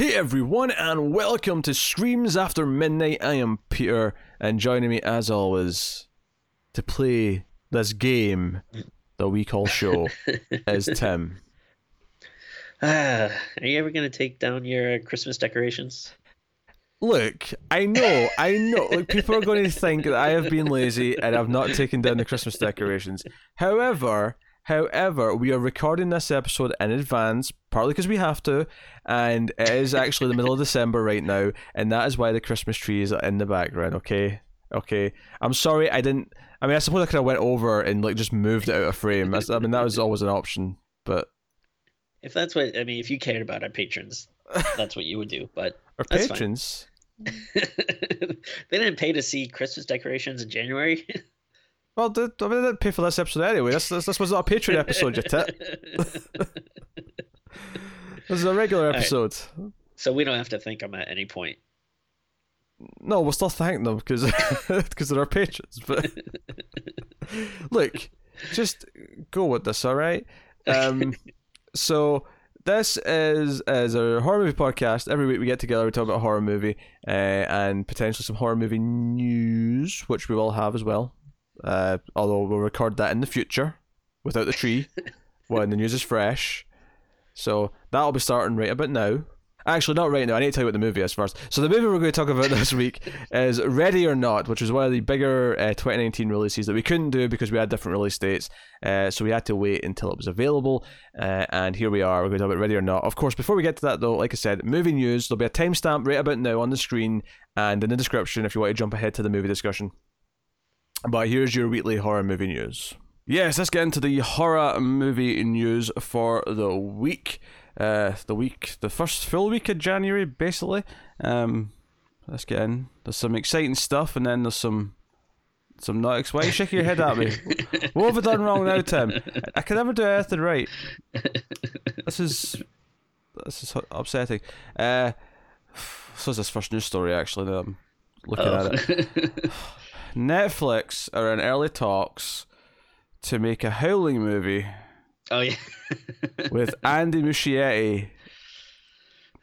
Hey everyone, and welcome to Screams After Midnight. I am Peter, and joining me as always to play this game that we call show is Tim. Ah, are you ever gonna take down your Christmas decorations? Look, I know, I know. Like people are going to think that I have been lazy and I've not taken down the Christmas decorations. However, However, we are recording this episode in advance, partly because we have to, and it is actually the middle of December right now, and that is why the Christmas tree is in the background. Okay, okay. I'm sorry, I didn't. I mean, I suppose I could have went over and like just moved it out of frame. I mean, that was always an option, but if that's what I mean, if you cared about our patrons, that's what you would do. But our patrons. they didn't pay to see Christmas decorations in January. Well, I, mean, I didn't pay for this episode anyway. This this, this was not a Patreon episode, you tit. this is a regular episode. Right. So we don't have to thank them at any point. No, we'll still thank them because because they're our patrons. But look, just go with this, all right? Um, so this is is a horror movie podcast. Every week we get together, we talk about a horror movie uh, and potentially some horror movie news, which we will have as well. Uh, although we'll record that in the future without the tree when the news is fresh. So that'll be starting right about now. Actually, not right now. I need to tell you what the movie is first. So the movie we're going to talk about this week is Ready or Not, which is one of the bigger uh, 2019 releases that we couldn't do because we had different release dates. Uh, so we had to wait until it was available. Uh, and here we are. We're going to talk about Ready or Not. Of course, before we get to that, though, like I said, movie news. There'll be a timestamp right about now on the screen and in the description if you want to jump ahead to the movie discussion. But here's your weekly horror movie news. Yes, let's get into the horror movie news for the week. Uh, the week, the first full week of January, basically. Um, let's get in. There's some exciting stuff, and then there's some some not. Why are you shaking your head at me? what have I done wrong now, Tim? I can never do anything right. This is this is upsetting. Uh, so is this first news story actually that I'm looking oh. at it. Netflix are in early talks to make a Howling movie. Oh yeah, with Andy Muschietti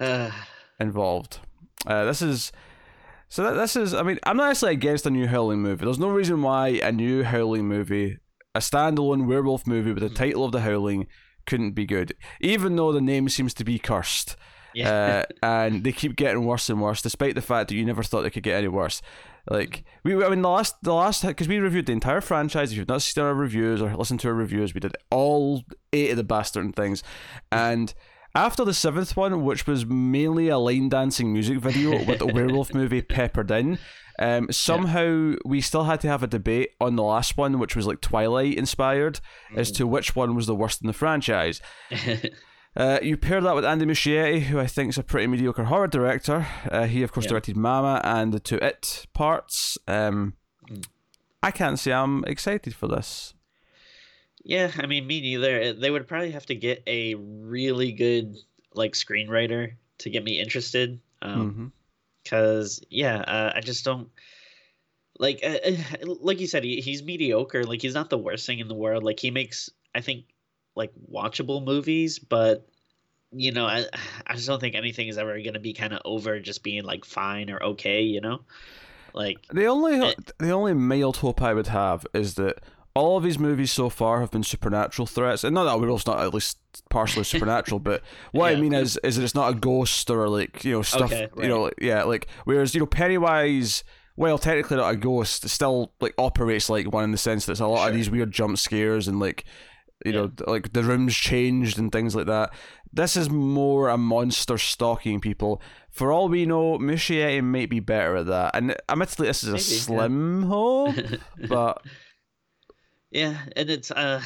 uh. involved. Uh, this is so. That, this is. I mean, I'm not actually against a new Howling movie. There's no reason why a new Howling movie, a standalone werewolf movie with the hmm. title of the Howling, couldn't be good. Even though the name seems to be cursed. Yeah. Uh, and they keep getting worse and worse, despite the fact that you never thought they could get any worse. Like we, I mean, the last, the last, because we reviewed the entire franchise. If you've not seen our reviews or listened to our reviews, we did all eight of the bastard things, and after the seventh one, which was mainly a line dancing music video with a werewolf movie peppered in. Um, somehow yeah. we still had to have a debate on the last one, which was like Twilight inspired, mm. as to which one was the worst in the franchise. Uh, you pair that with Andy Muschietti, who I think is a pretty mediocre horror director. Uh, he, of course, yeah. directed Mama and the two It parts. Um, mm. I can't say I'm excited for this. Yeah, I mean, me neither. They would probably have to get a really good like screenwriter to get me interested. Um, because mm-hmm. yeah, uh, I just don't like uh, uh, like you said, he, he's mediocre. Like he's not the worst thing in the world. Like he makes, I think, like watchable movies, but you know, I I just don't think anything is ever gonna be kind of over just being like fine or okay, you know, like the only it, eh the only mild hope I would have is that all of these movies so far have been supernatural threats, and not that Werewolf's not at least partially supernatural, but what yeah, I mean is is that it's not a ghost or like you know stuff, okay, right. you know, like, yeah, like whereas you know Pennywise well, technically not a ghost, still like operates like one in the sense that it's a lot sure. of these weird jump scares and like you yeah. know, like the rooms changed and things like that. This is more a monster stalking people. For all we know, Muschietti might be better at that. And admittedly, this is Maybe, a slim yeah. hope, but yeah, and it's uh,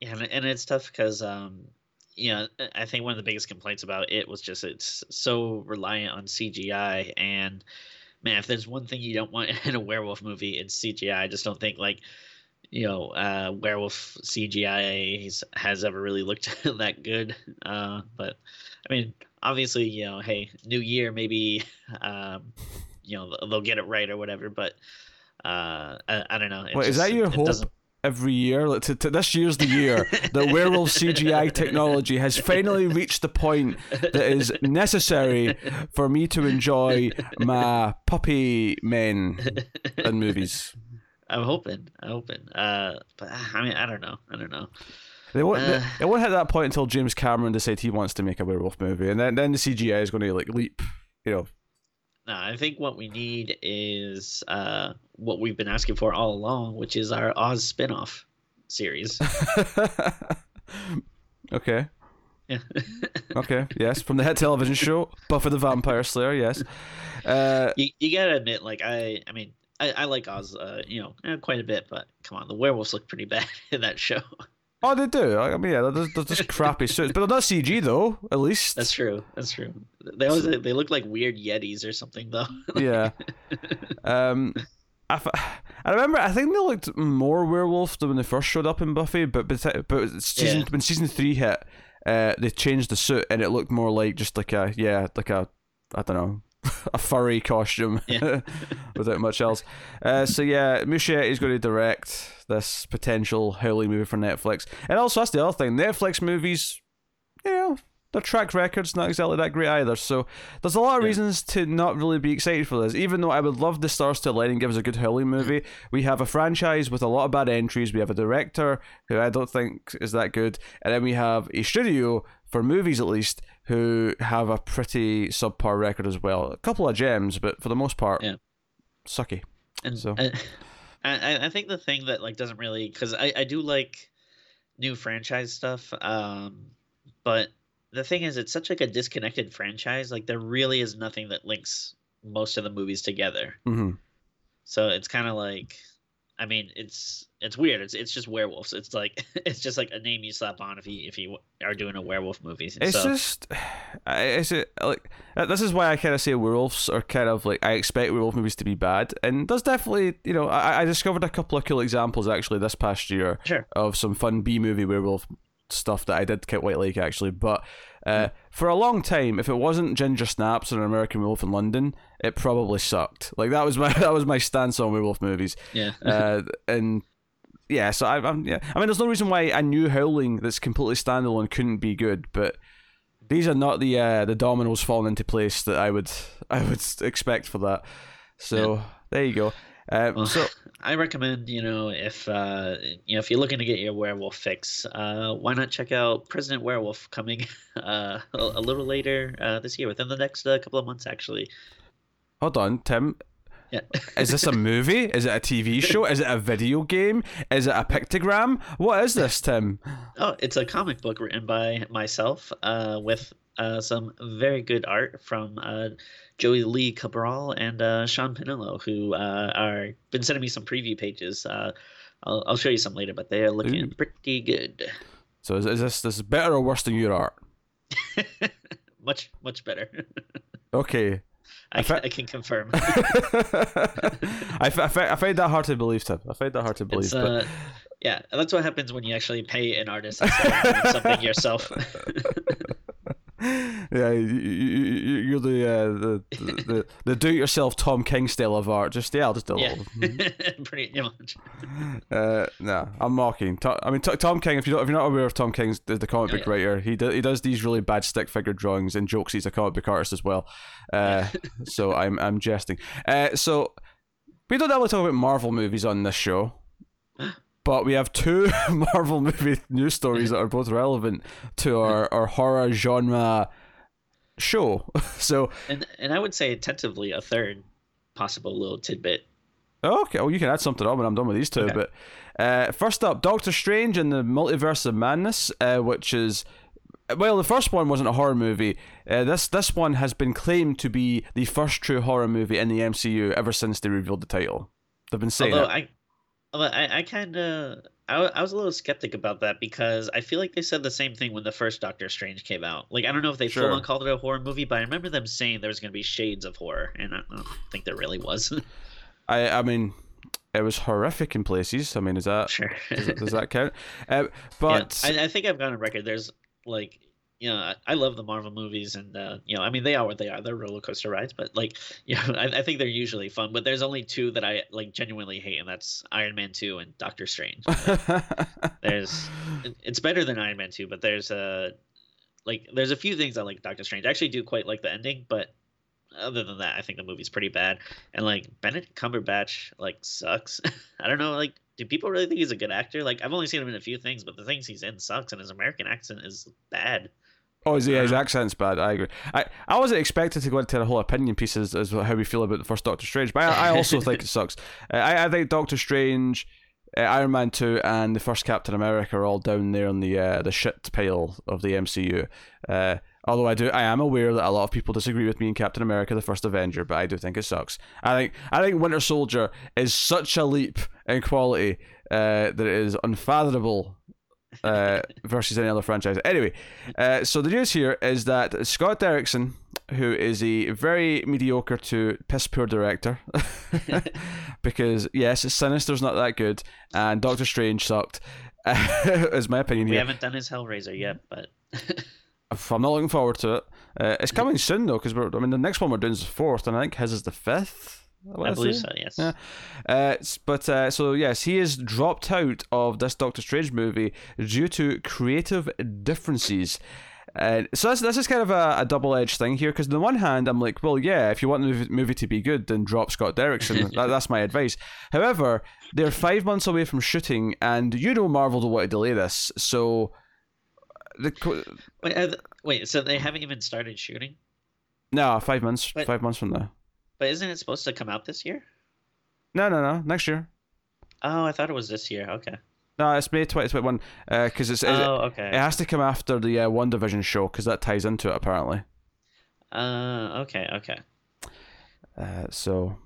yeah, and it's tough because um, you know, I think one of the biggest complaints about it was just it's so reliant on CGI and man, if there's one thing you don't want in a werewolf movie, it's CGI. I just don't think like you know, uh, werewolf CGI has ever really looked that good. Uh, but I mean, obviously, you know, hey, new year, maybe, um, you know, they'll get it right or whatever. But uh, I, I don't know. Wait, just, is that your hope? every year. Like to, to, this year's the year that werewolf CGI technology has finally reached the point that is necessary for me to enjoy my puppy men in movies. I'm hoping. I'm hoping. Uh, but I mean, I don't know. I don't know. They won't. Uh, it won't hit that point until James Cameron decides he wants to make a werewolf movie, and then then the CGI is going to like leap. You know. No, I think what we need is uh, what we've been asking for all along, which is our Oz spin-off series. okay. Yeah. okay. Yes, from the hit television show Buffy the Vampire Slayer. Yes. Uh, you, you gotta admit, like I, I mean, I, I like Oz, uh, you know, eh, quite a bit, but come on, the werewolves look pretty bad in that show. Oh, they do. I mean, yeah, they're, they're just crappy suits, but they're not CG though. At least that's true. That's true. They always they look like weird yetis or something though. yeah. Um, I, I remember. I think they looked more werewolf than when they first showed up in Buffy, but but, but season yeah. when season three hit, uh, they changed the suit and it looked more like just like a yeah, like a I don't know a furry costume yeah. without much else. Uh, so yeah, Muschietti is going to direct this potential Howling movie for Netflix, and also that's the other thing. Netflix movies, you know, their track record's not exactly that great either. So there's a lot of yeah. reasons to not really be excited for this. Even though I would love the stars to align and give us a good Howling movie, we have a franchise with a lot of bad entries. We have a director who I don't think is that good, and then we have a studio for movies at least who have a pretty subpar record as well. A couple of gems, but for the most part, yeah. sucky. And so. I, I, I think the thing that like doesn't really because I, I do like new franchise stuff, um, but the thing is it's such like a disconnected franchise. Like there really is nothing that links most of the movies together. Mm-hmm. So it's kind of like I mean, it's it's weird. It's it's just werewolves. It's like it's just like a name you slap on if you if you are doing a werewolf movie. It's so, just, is it like uh, this is why I kind of say werewolves are kind of like I expect werewolf movies to be bad, and there's definitely you know I, I discovered a couple of cool examples actually this past year sure. of some fun B movie werewolf stuff that I did quite like actually, but uh, for a long time, if it wasn't Ginger Snaps or American Werewolf in London, it probably sucked. Like that was my that was my stance on werewolf movies. Yeah. uh, and yeah, so I, am yeah. I mean, there's no reason why a new Howling that's completely standalone couldn't be good, but these are not the uh, the dominoes falling into place that I would I would expect for that. So yeah. there you go. Uh, well, so I recommend you know if uh, you know if you're looking to get your werewolf fix, uh, why not check out President Werewolf coming uh, a, a, little later uh, this year, within the next uh, couple of months, actually. Hold on, Tim. Yeah. is this a movie? Is it a TV show? Is it a video game? Is it a pictogram? What is this, Tim? Oh, it's a comic book written by myself uh, with uh, some very good art from uh, Joey Lee Cabral and uh, Sean Pinillo, who uh, are been sending me some preview pages. Uh, I'll, I'll show you some later, but they are looking Ooh. pretty good. So is, is this this better or worse than your art? much much better. okay. I, can, I can confirm. I, I, I find that hard to believe, Tim. I find that hard to believe. But... Uh, yeah, that's what happens when you actually pay an artist instead of doing something yourself yeah, you, are the, uh, the the the do-it-yourself Tom King style of art. Just yeah, I'll just do yeah. it. Pretty much. Uh, no, I'm mocking. I mean, Tom King. If you don't, if you're not aware of Tom King, the, the comic oh, book yeah. writer, he do, he does these really bad stick figure drawings and jokes. He's a comic book artist as well. Uh, so I'm I'm jesting. Uh, so we don't ever talk about Marvel movies on this show but we have two Marvel movie news stories that are both relevant to our, our horror genre show. so and and I would say tentatively a third possible little tidbit. Okay, well you can add something up when I'm done with these two. Okay. But uh, first up, Doctor Strange and the Multiverse of Madness, uh, which is well, the first one wasn't a horror movie. Uh, this this one has been claimed to be the first true horror movie in the MCU ever since they revealed the title. They've been saying Although it. I I, I kind of I, I was a little skeptic about that because I feel like they said the same thing when the first Doctor Strange came out. Like I don't know if they sure. full on called it a horror movie, but I remember them saying there was going to be shades of horror, and I don't think there really was. I I mean, it was horrific in places. I mean, is that sure? does, does that count? Uh, but yeah, I, I think I've gone on record. There's like you know, I, I love the Marvel movies, and uh, you know, I mean, they are what they are. They're roller coaster rides, but like, you know, I, I think they're usually fun. But there's only two that I like genuinely hate, and that's Iron Man two and Doctor Strange. There's, it's better than Iron Man two, but there's a, like, there's a few things I like Doctor Strange. I actually do quite like the ending, but other than that, I think the movie's pretty bad. And like Benedict Cumberbatch, like sucks. I don't know, like do people really think he's a good actor? Like I've only seen him in a few things, but the things he's in sucks, and his American accent is bad. Oh, his, yeah, his accent's bad. I agree. I, I wasn't expected to go into a whole opinion piece as, as how we feel about the first Doctor Strange, but I, I also think it sucks. Uh, I, I think Doctor Strange, uh, Iron Man two, and the first Captain America are all down there on the uh, the shit pile of the MCU. Uh, although I do, I am aware that a lot of people disagree with me in Captain America: The First Avenger, but I do think it sucks. I think I think Winter Soldier is such a leap in quality uh, that it is unfathomable uh, versus any other franchise. Anyway, uh, so the news here is that Scott Derrickson, who is a very mediocre to piss poor director, because yes, Sinister's not that good, and Doctor Strange sucked, is my opinion. We here. haven't done his Hellraiser yet, but I'm not looking forward to it. Uh, it's coming soon though, because we're. I mean, the next one we're doing is the fourth, and I think his is the fifth. I believe so. Yes. Yeah. Uh, but uh, so yes, he is dropped out of this Doctor Strange movie due to creative differences. Uh, so that's, this is kind of a, a double edged thing here because on the one hand I'm like, well, yeah, if you want the movie, to be good, then drop Scott Derrickson. that, that's my advice. However, they're five months away from shooting, and you know Marvel don't want to delay this, so. The, wait, uh, wait, so they haven't even started shooting? No, five months. But, five months from now. But isn't it supposed to come out this year? No, no, no. Next year. Oh, I thought it was this year. Okay. No, it's May 2021 because uh, it's, oh, okay. it, it has to come after the uh, division show because that ties into it apparently. Uh, okay, okay. Uh, so,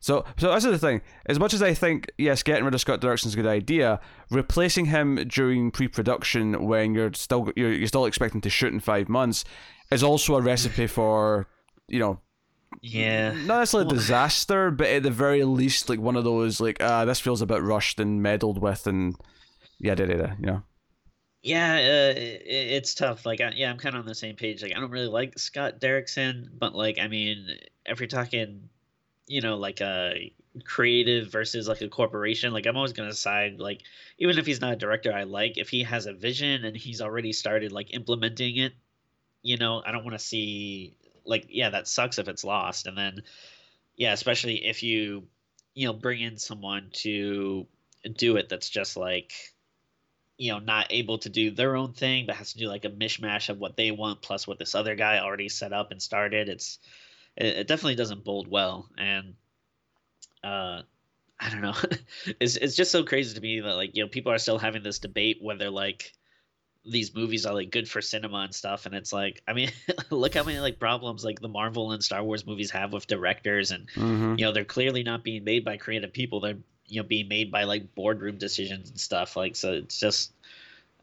so, so that's the thing. As much as I think, yes, getting rid of Scott Derrickson is a good idea, replacing him during pre-production when you're still you're, you're still expecting to shoot in five months is also a recipe for you know yeah. Not necessarily well, disaster but at the very least like one of those like ah this feels a bit rushed and meddled with and yeah da, da, da, you know? Yeah uh, it, it's tough like I, yeah i'm kind of on the same page like i don't really like scott derrickson but like i mean if you're talking you know like a creative versus like a corporation like i'm always going to side like even if he's not a director i like if he has a vision and he's already started like implementing it you know i don't want to see like yeah that sucks if it's lost. And then yeah especially if you you know bring in someone to do it that's just like you know not able to do their own thing but has to do like a mishmash of what they want plus what this other guy already set up and started it's it, it definitely doesn't bold well. And uh i don't know. It's it's just so crazy to me that like you know people are still having this debate whether like these movies are like good for cinema and stuff and it's like i mean look how many like problems like the marvel and star wars movies have with directors and mm-hmm. you know they're clearly not being made by creative people. They're you know being made by like boardroom decisions and stuff like so it's just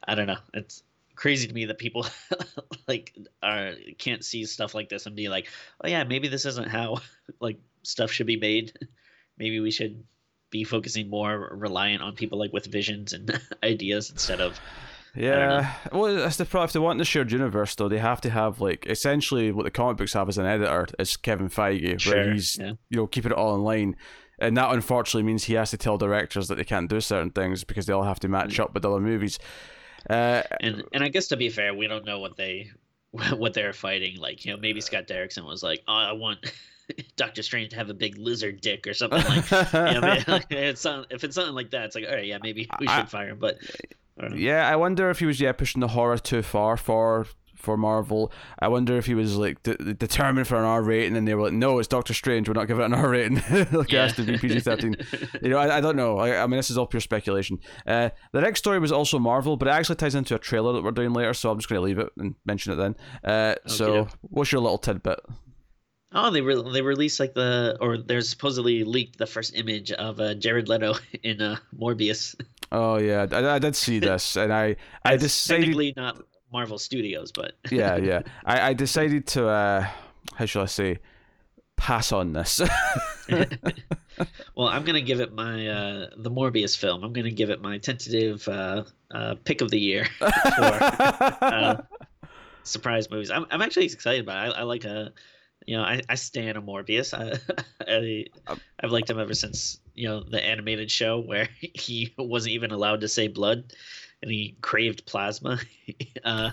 i don't know. It's crazy to me that people like are can't see stuff like this and be like oh yeah maybe this isn't how like stuff should be made. Maybe we should be focusing more reliant on people like with visions and ideas instead of yeah, well, that's the problem. If they want the shared universe, though, they have to have like essentially what the comic books have as an editor is Kevin Feige, sure, where he's yeah. you know keeping it all in line, and that unfortunately means he has to tell directors that they can't do certain things because they all have to match Mm. up with other movies. Uh, and and I guess to be fair, we don't know what they what they're fighting. Like you know, maybe Scott Derrickson was like, "Oh, I want Doctor Strange to have a big lizard dick or something like." you know, man, like, it's not, if it's something like that, it's like, all right, yeah, maybe we should I- fire him. But I yeah, I wonder if he was yeah pushing the horror too far for for Marvel. I wonder if he was like de- determined for an R rating, and they were like, "No, it's Doctor Strange. We're not giving it an R rating. like it has to be PG thirteen." you know, I, I don't know. I, I mean, this is all pure speculation. Uh, the next story was also Marvel, but it actually ties into a trailer that we're doing later, so I'm just going to leave it and mention it then. Uh, so, what's your little tidbit? Oh, they re- they released like the or there's supposedly leaked the first image of uh, Jared Leto in uh, Morbius. Oh yeah, I, I did see this, and I I decided. technically not Marvel Studios, but yeah, yeah. I, I decided to uh, how shall I say, pass on this. well, I'm gonna give it my uh, the Morbius film. I'm gonna give it my tentative uh, uh, pick of the year. For, uh, surprise movies. I'm I'm actually excited about. It. I, I like a, you know, I I stand a Morbius. I, I Um, I've liked him ever since you know the animated show where he wasn't even allowed to say blood, and he craved plasma. uh,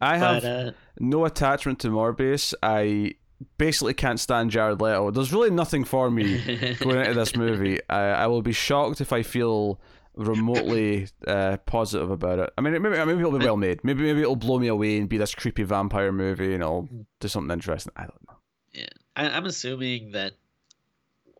I have uh, no attachment to Morbius. I basically can't stand Jared Leto. There's really nothing for me going into this movie. I, I will be shocked if I feel remotely uh, positive about it. I mean, maybe maybe it'll be well made. Maybe maybe it'll blow me away and be this creepy vampire movie, and I'll do something interesting. I don't know. yeah, I, I'm assuming that.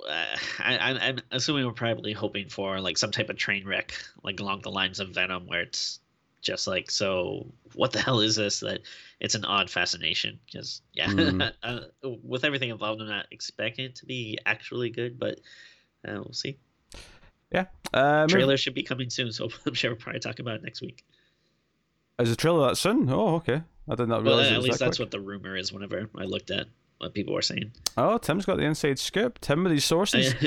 Uh, I, I'm- I'm assuming we're probably hoping for like some type of train wreck, like along the lines of Venom, where it's just like, so what the hell is this? That it's an odd fascination because yeah, Mhm. uh, with everything involved, I'm not expecting it to be actually good, but uh, we'll see. Uh, maybe- Trailer should be coming soon, so I'm sure we'll probably talk about it next week. is the trailer that soon? Oh, okay. I did not Well, realize. it at least that that's quick. what the rumor is. Whenever I looked at what people were saying. Oh, Tim's got the inside scoop. Tim with these sources.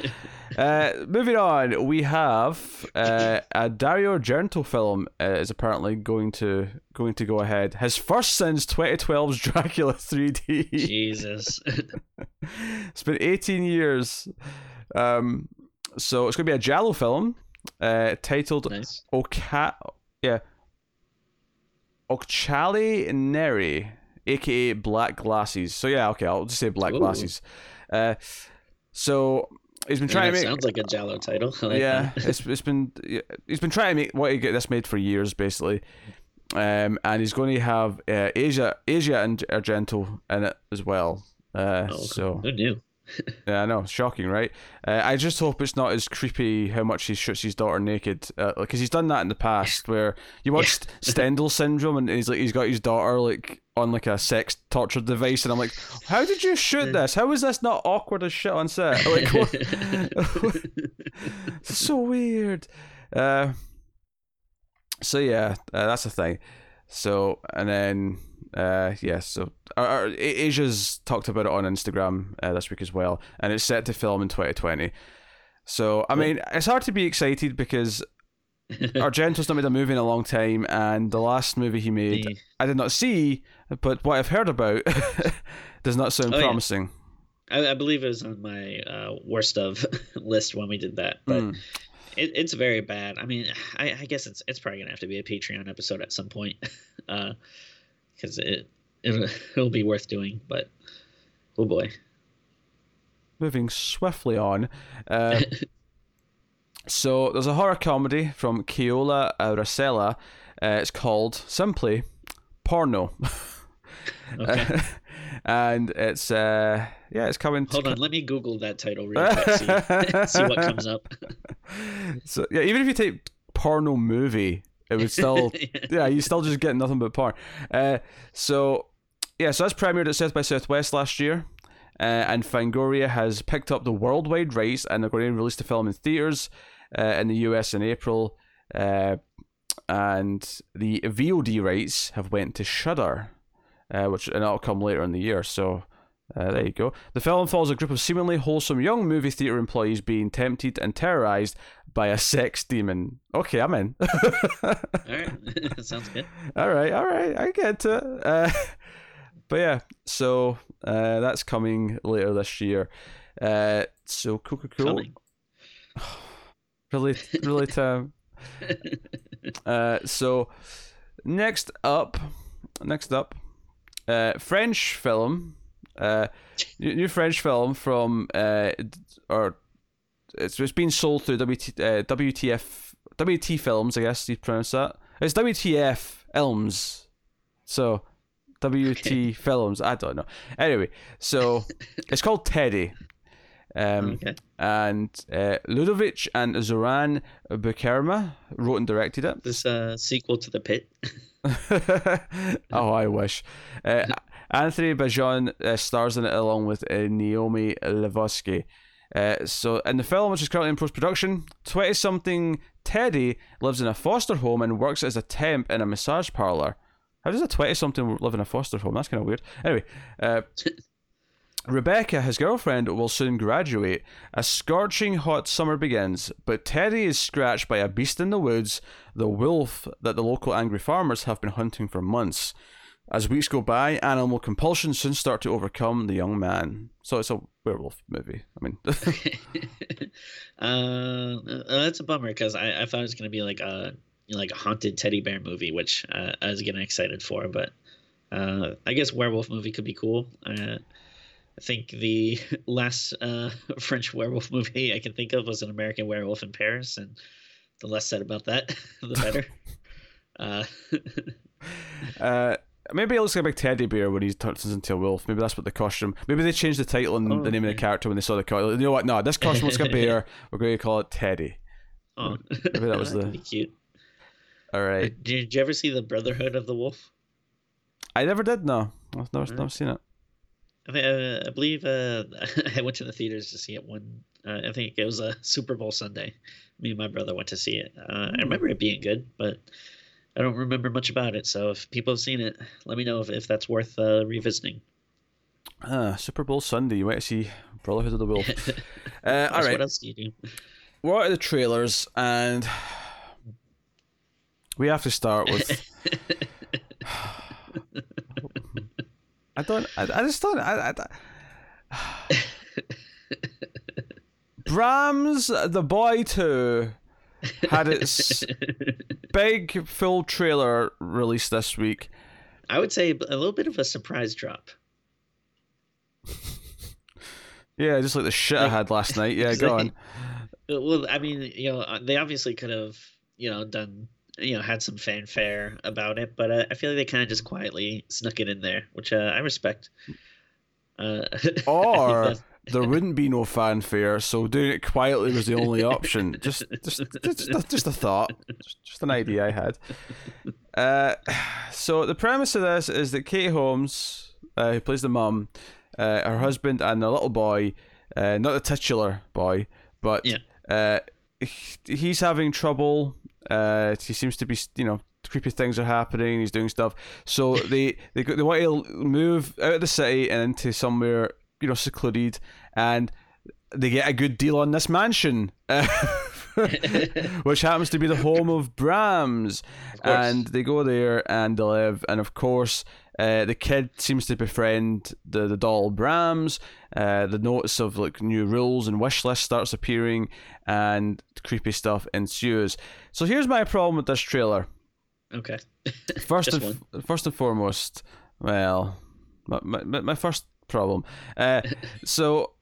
Uh, moving on, we have uh, a Dario Argento film uh, is apparently going to going to go ahead. His first since 2012's Dracula 3D. Jesus. it's been 18 years. Um, so it's going to be a giallo film uh, titled nice. Oka yeah Occhiali Neri, aka Black Glasses. So yeah, okay, I'll just say Black Ooh. Glasses. Uh, so he's been trying to make sounds like a giallo title. Like yeah, that. it's it's been he's been trying to make what he get this made for years basically, um, and he's going to have uh, Asia Asia and Argento in it as well. Uh, Oh, okay. so knew? Yeah, I know, shocking, right? Uh, I just hope it's not as creepy how much he shoots his daughter naked, because he's done that in the past. Where you watch Stendhal syndrome, and he's like he's got his daughter like on like a sex torture device, and I'm like, how did you shoot this? How is this not awkward as shit on set? Like, what? so weird. Uh, so yeah, uh, that's the thing. So and then uh, yeah, so our, our, Asia's talked about it on Instagram uh, this week as well, and it's set to film in 2020. So I mean, it's hard to be excited because Argento's not made a movie in a long time, and the last movie he made The- I did not see, but what I've heard about does not sound Oh, yeah. promising. I, I believe it was on my uh, worst of list when we did that, but Mm. it, it's very bad. I mean, I, I guess it's it's probably gonna have to be a Patreon episode at some point, because it it'll, it'll be worth doing. But oh boy, Moving swiftly on. Uh, so there's a horror comedy from Keola Aracela. Uh, it's called simply Porno. okay. and it's uh yeah, it's coming. to- Hold on, let me Google that title real quick. See, see what comes up. so yeah, even if you take porno movie, it was still yeah, you still just get nothing but porn. Uh, so yeah, so that's premiered at South by Southwest last year, uh, and Fangoria has picked up the worldwide rights, and they're going to release the film in theaters uh, in the US in April, uh, and the VOD rights have went to Shudder, uh, which and that'll come later in the year. So. Uh, there you go. The film follows a group of seemingly wholesome young movie theater employees being tempted and terrorized by a sex demon. Okay, I'm in. All right, sounds good. all right, all right, I get to it. Uh, but yeah, so uh, that's coming later this year. Uh, so cool, cool, cool. Really, really, Tim. Uh, so next up, next up, uh, French film, uh, new, new French film from uh, or it's it's been sold through WT, uh, WTF WT Films, I guess you pronounce that. It's WTF Elms, so WT Okay. Films. I don't know. Anyway, so it's called Teddy. Um, okay. and uh, Ludovic and Zoran Boukherma wrote and directed it. This uh sequel to the pit. oh, I wish. Uh, Anthony Bajon uh, stars in it along with uh, Naomi Lvovsky. Uh, so, in the film, which is currently in post production, 20 something Teddy lives in a foster home and works as a temp in a massage parlor. How does a 20 something live in a foster home? That's kind of weird. Anyway, uh, Rebecca, his girlfriend, will soon graduate. A scorching hot summer begins, but Teddy is scratched by a beast in the woods, the wolf that the local angry farmers have been hunting for months. As weeks go by, animal compulsions soon start to overcome the young man. So it's a werewolf movie. I mean, uh, that's a bummer because I, I thought it was going to be like a you know, like a haunted teddy bear movie, which uh, I was getting excited for. But uh, I guess werewolf movie could be cool. I think the last uh, French werewolf movie I can think of was an American Werewolf in Paris, and the less said about that, the better. uh, uh, maybe it looks like a big teddy bear when he turns into a wolf. Maybe that's what the costume. Maybe they changed the title and oh, the name okay. of the character when they saw the costume. You know what? No, this costume looks like a bear. We're going to call it Teddy. Oh, maybe that was the cute. All right. Did, you ever see the Brotherhood of the Wolf? I never did. No, I've never, never seen it. I, think, uh, I believe uh, I went to the theaters to see it one. Uh, I think it was a Super Bowl Sunday. Me and my brother went to see it. Uh, I hmm. remember it being good, but I don't remember much about it. So if people have seen it, let me know if, if that's worth uh, revisiting. Ah, Super Bowl Sunday. You might see Brotherhood of the Wolf. uh, all right. What else do you do? What are the trailers? And we have to start with. I don't. I, I just don't. I, I, Brahms, the boy two, had its big full trailer released this week. I would say a little bit of a surprise drop. yeah, just like the shit I had last night. Yeah, go on. Well, I mean, you know, they obviously could have, you know, done, you know, had some fanfare about it, but uh, I feel like they kind of just quietly snuck it in there, which uh, I respect. Uh, or there wouldn't be no fanfare, so doing it quietly was the only option. Just, just, just, just a thought, just, an idea I had. Uh, so the premise of this is that Kate Holmes, uh, who plays the mum, uh, her husband, and the little boy, uh, not the titular boy, but yeah. Uh, he's having trouble. Uh, he seems to be, you know, creepy things are happening. He's doing stuff. So they they they want to move out of the city and into somewhere you know secluded, and they get a good deal on this mansion, which happens to be the home of Brahms, of and they go there and they live, and of course. Uh, the kid seems to befriend the, the doll Brahms. Uh, the notice of like new rules and wish list starts appearing, and creepy stuff ensues. So here's my problem with this trailer. Okay. first and first and foremost, well, my, my, my first problem. Uh, so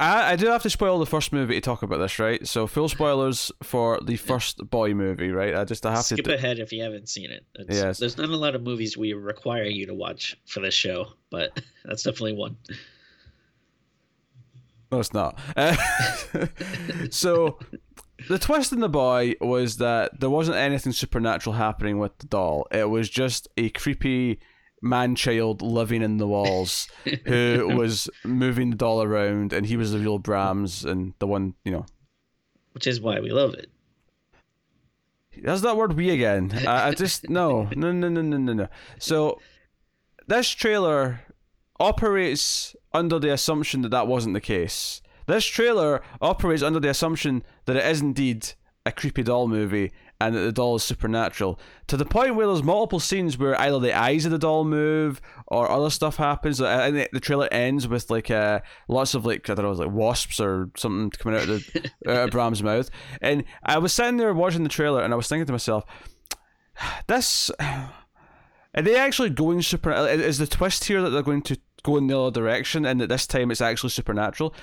I, I do have to spoil the first movie to talk about this, right? So full spoilers for the first boy movie, right? I just I have skip to skip ahead if you haven't seen it. It's, yes. There's not a lot of movies we require you to watch for this show, but that's definitely one. No, it's not. Uh, so the twist in the boy was that there wasn't anything supernatural happening with the doll. It was just a creepy man child living in the walls who was moving the doll around and he was the real Brahms and the one, you know. Which is why we love it. That's that word we again. I, I just no. No no no no no no. So this trailer operates under the assumption that that wasn't the case. This trailer operates under the assumption that it is indeed a creepy doll movie and that the doll is supernatural to the point where there's multiple scenes where either the eyes of the doll move or other stuff happens. And the trailer ends with like uh, lots of like I don't know, like wasps or something coming out of the out of Brahms' mouth. And I was sitting there watching the trailer and I was thinking to myself, this. Are they actually going super? Is the twist here that they're going to go in the other direction and that this time it's actually supernatural?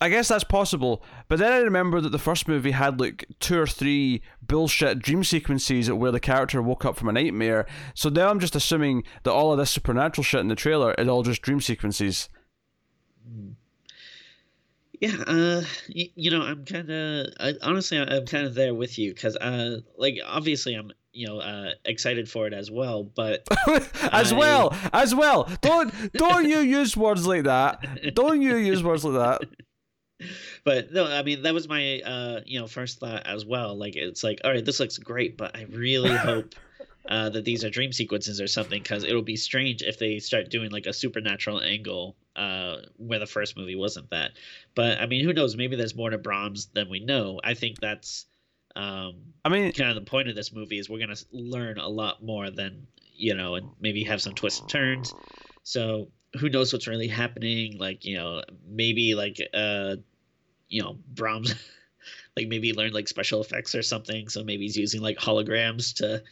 I guess that's possible, but then I remember that the first movie had like two or three bullshit dream sequences where the character woke up from a nightmare. So now I'm just assuming that all of this supernatural shit in the trailer is all just dream sequences. Yeah, uh, you, you know, I'm kind of honestly, I'm kind of there with you because, uh, like, obviously, I'm you know uh, excited for it as well but as I... well! As well! Don't don't you use words like that. Don't you use words like that but no, I mean that was my uh, you know first thought as well. Like it's like, all right, this looks great, but I really hope uh, that these are dream sequences or something because it'll be strange if they start doing like a supernatural angle uh, where the first movie wasn't that. But I mean, who knows? Maybe there's more to Brahms than we know. I think that's um, I mean, kind of the point of this movie is we're gonna learn a lot more than you know, and maybe have some twists and turns. So who knows what's really happening? Like, you know, maybe like uh, you know, Brahms, like maybe learned like special effects or something. So maybe he's using like holograms to,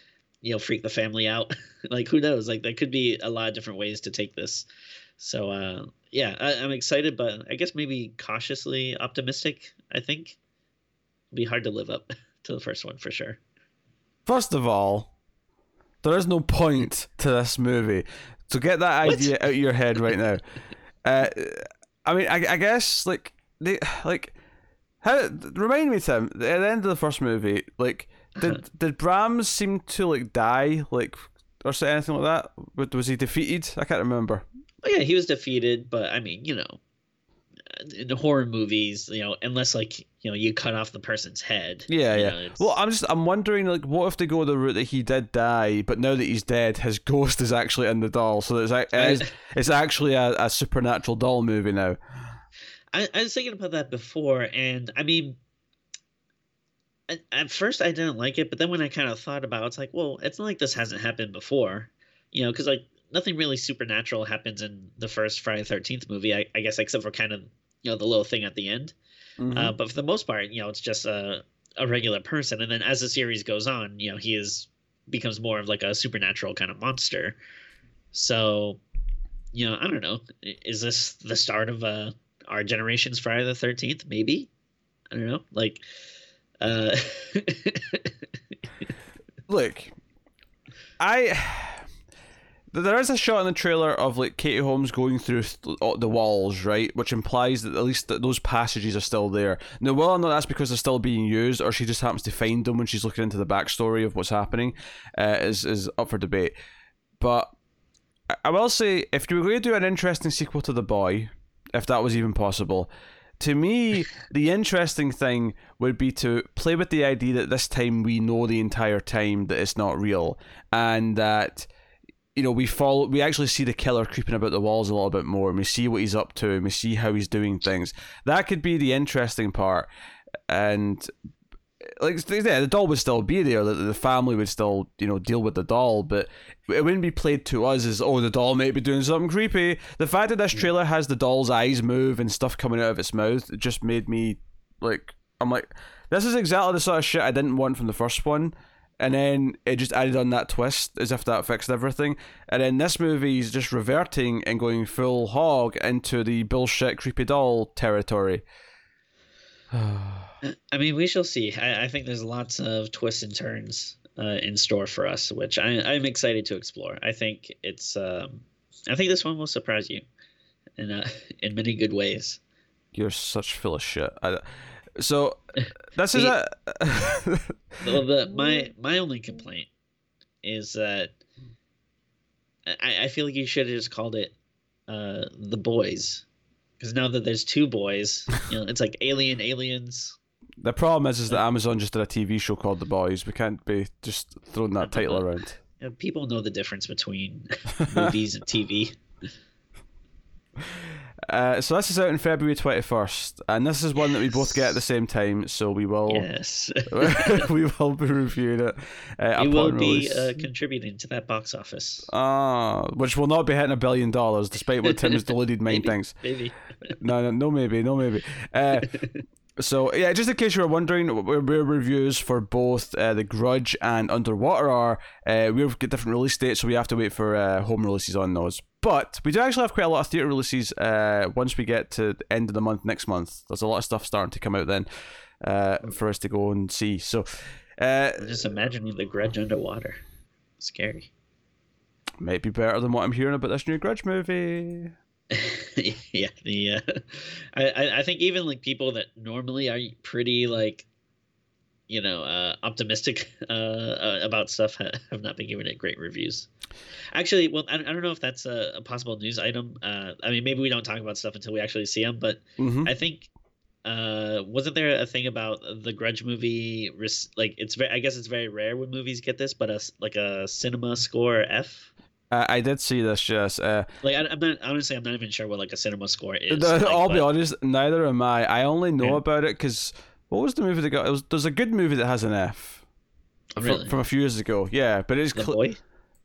you know, freak the family out. like who knows? Like there could be a lot of different ways to take this. So uh, yeah, I, am excited, but I guess maybe cautiously optimistic. I think It'll be hard to live up to the first one for sure. First of all, there is no point to this movie. So get that idea what? out of your head right now. Uh, I mean, I, I guess like they like how remind me, Tim. At the end of the first movie, like did did Brahms seem to like die, like or say anything like that? Was he defeated? I can't remember. Yeah, he was defeated, but I mean, you know, in horror movies, you know, unless like you know you cut off the person's head. Yeah, yeah. Know, well, I'm just I'm wondering like what if they go the route that he did die, but now that he's dead, his ghost is actually in the doll, so it's it's, it's actually a, a supernatural doll movie now. I, I was thinking about that before, and I mean, at, at first I didn't like it, but then when I kind of thought about, it, it's like, well, it's not like this hasn't happened before, you know, because like nothing really supernatural happens in the first Friday Thirteenth movie, I, I, guess, except for kind of you know the little thing at the end. Mm-hmm. Uh, but for the most part, you know, it's just a a regular person, and then as the series goes on, you know, he is becomes more of like a supernatural kind of monster. So, you know, I don't know. Is this the start of uh, our generation's Friday the Thirteenth? Maybe. I don't know. Like, uh... look, I there is a shot in the trailer of like Katie Holmes going through the walls, right, which implies that at least those passages are still there. Now, whether or not that's because they're still being used, or she just happens to find them when she's looking into the backstory of what's happening, uh, is is up for debate. But I will say, if you were going to do an interesting sequel to The Boy, if that was even possible, to me, the interesting thing would be to play with the idea that this time we know the entire time that it's not real, and that you know, we follow, we actually see the killer creeping about the walls a little bit more, and we see what he's up to, and we see how he's doing things. That could be the interesting part, and like yeah, the doll would still be there. The, the family would still, you know, deal with the doll, but it wouldn't be played to us as oh, the doll may be doing something creepy. The fact that this trailer has the doll's eyes move and stuff coming out of its mouth it just made me like, I'm like, this is exactly the sort of shit I didn't want from the first one and then it just added on that twist as if that fixed everything. And then this movie is just reverting and going full hog into the bullshit creepy doll territory. I mean, we shall see. I, I, think there's lots of twists and turns uh, in store for us, which I, am excited to explore. I think it's. Um, I think this one will surprise you, in uh, in many good ways. You're such full of shit. I, so this is a well, the, my my only complaint is that I, I feel like you should have just called it uh, the boys because now that there's two boys, you know, it's like Alien Aliens. The problem is, is that Amazon just did a TV show called The Boys. We can't be just throwing that title around. People know the difference between movies and TV. Uh, so this is out in February twenty first, and this is one yes. that we both get at the same time. So we will, yes, we will be reviewing it. Uh, we will be uh, contributing to that box office. Ah, which will not be hitting a billion dollars, despite what Tim's deluded mind maybe, thinks. Maybe. no, no, no, maybe, no, maybe. Uh, so yeah, just in case you were wondering, where reviews for both uh, The Grudge and Underwater are, uh, we've got different release dates, so we have to wait for uh, home releases on those. But we do actually have quite a lot of theatre releases uh, once we get to the end of the month next month. There's a lot of stuff starting to come out then uh, for us to go and see. So uh, just imagining the Grudge underwater, scary. Might be better than what I'm hearing about this new Grudge movie. yeah, the uh, I I think even like people that normally are pretty like you know uh, optimistic uh, uh about stuff have not been giving it great reviews. Actually, well, I, I don't know if that's a, a possible news item. Uh, I mean, maybe we don't talk about stuff until we actually see them, but mm-hmm. I think uh, wasn't there a thing about the Grudge movie? Like, it's very, I guess it's very rare when movies get this, but a like a cinema score F. Uh, I did see this. Yes. Uh, like I, am not honestly, I'm not even sure what like a cinema score is. The, like, I'll but... be honest. Neither am I. I only know yeah. about it because what was the movie that got? It was, there's a good movie that has an F. Oh, really? from, from, a few years ago. Yeah, but it's the cl- boy.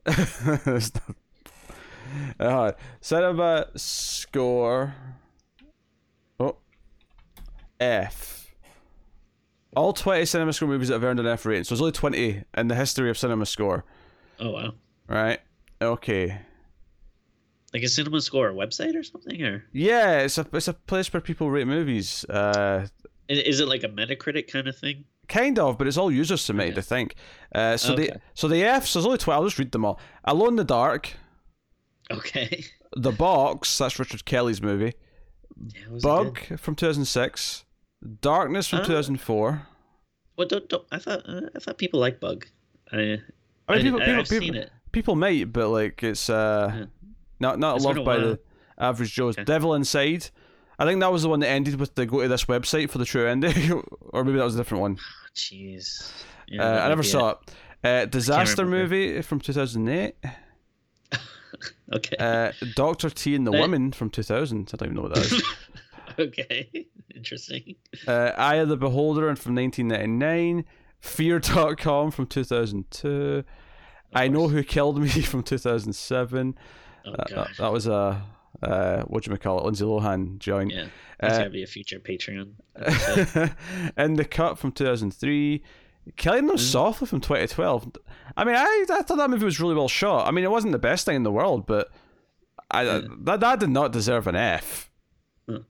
uh, cinema score. Oh, F. All 20 cinema score movies that have earned an F rating. So there's only 20 in the history of cinema score. Oh wow. Right. Okay. Like a cinema score website or something, or yeah, it's a it's a place where people rate movies. Uh, is it like a Metacritic kind of thing? Kind of, but it's all user submitted, okay. I think. Uh, so okay. the so the Fs, there's only twelve. I'll just read them all. Alone in the Dark. Okay. The Box, that's Richard Kelly's movie. Yeah, Bug from 2006. Darkness from uh, 2004. Well, don't, don't, I thought uh, I thought people like Bug. I, I mean, people, I, people, people, people, might, but like it's uh, yeah. not not it's loved by the average Joe's. Okay. Devil Inside. I think that was the one that ended with the go to this website for the true ending, or maybe that was a different one. Jeez. Yeah, uh, I never saw it. Uh, Disaster movie from 2008. okay. Uh, Doctor T and the that... Woman from 2000. I don't even know what that is. okay. Interesting. Uh, Eye of the Beholder and from 1999. Fear.com from 2002. I Know Who Killed Me from 2007. Oh, uh, that, that, was a. Uh, what do you call it? Lindsay Lohan joint. Yeah, that's uh, gonna be a future Patreon. In the cut from 2003, Killing Them mm. Softly from 2012. I mean, I, I thought that movie was really well shot. I mean, it wasn't the best thing in the world, but I, yeah. that that did not deserve an F. Mm.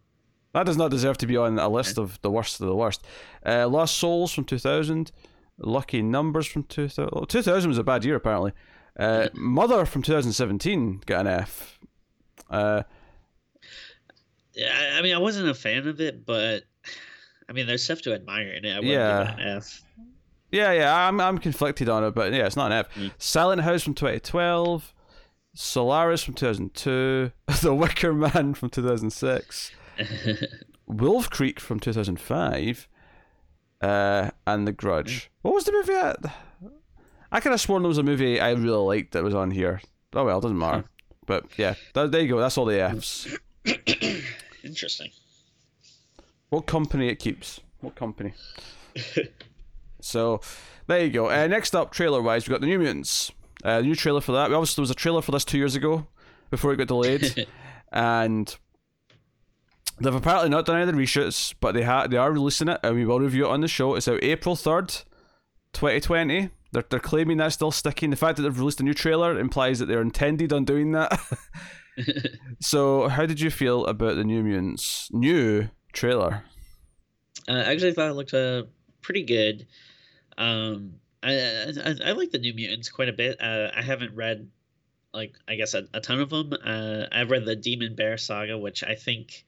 That does not deserve to be on a list of the worst of the worst. Uh, Lost Souls from 2000. Lucky Numbers from 2000. 2000 was a bad year, apparently. Uh, Mother from 2017 got an F. Uh, yeah, I mean, I wasn't a fan of it, but I mean, there's stuff to admire in it. I yeah. give it an F. Yeah, yeah, I'm I'm conflicted on it, but yeah, it's not an F. Mm. Silent House from 2012, Solaris from 2002, The Wicker Man from 2006, Wolf Creek from 2005, uh, and The Grudge. Mm. What was the movie? At? I could have sworn there was a movie I really liked that was on here. Oh well, doesn't matter. But yeah, there you go. That's all the Fs. Interesting. What company it keeps? What company? so, there you go. Uh, next up, trailer wise, we got the New Mutants. Uh, new trailer for that. Obviously, there was a trailer for this two years ago before it got delayed, and they've apparently not done any of the reshoots, but they ha- they are releasing it, and we will review it on the show. It's out April third, twenty twenty. They're they're claiming that's still sticking. The fact that they've released a new trailer implies that they're intended on doing that. so, how did you feel about the New Mutants new trailer? Uh, I actually thought it looked uh, pretty good. Um, I, I, I like the New Mutants quite a bit. Uh, I haven't read like I guess a, a ton of them. Uh, I've read the Demon Bear saga, which I think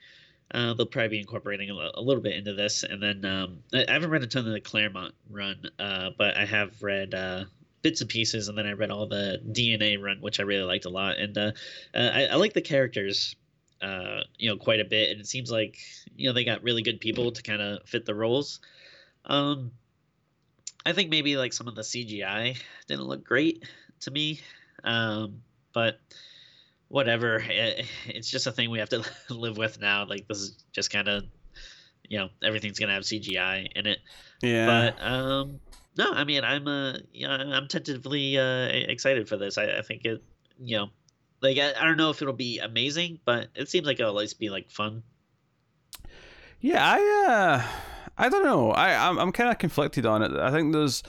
uh, they'll probably be incorporating a, a, little bit into this. And then um, I, I, haven't read a ton of the Claremont run, uh, but I have read uh, bits and pieces, and then I read all the DNA run, which I really liked a lot. And uh, uh, I, I like the characters uh, you know, quite a bit, and it seems like you know they got really good people to kind of fit the roles. Um, I think maybe like some of the CGI didn't look great to me, um, but whatever. It, it's just a thing we have to live with now. Like this is just kind of, you know, everything's gonna have CGI in it. Yeah. But um, no, I mean, I'm uh, you know, I'm tentatively uh excited for this. I, I think it, you know, like I, I don't know if it'll be amazing, but it seems like it'll at least be like fun. Yeah, I uh, I don't know. I I'm, I'm kind of conflicted on it. I think there's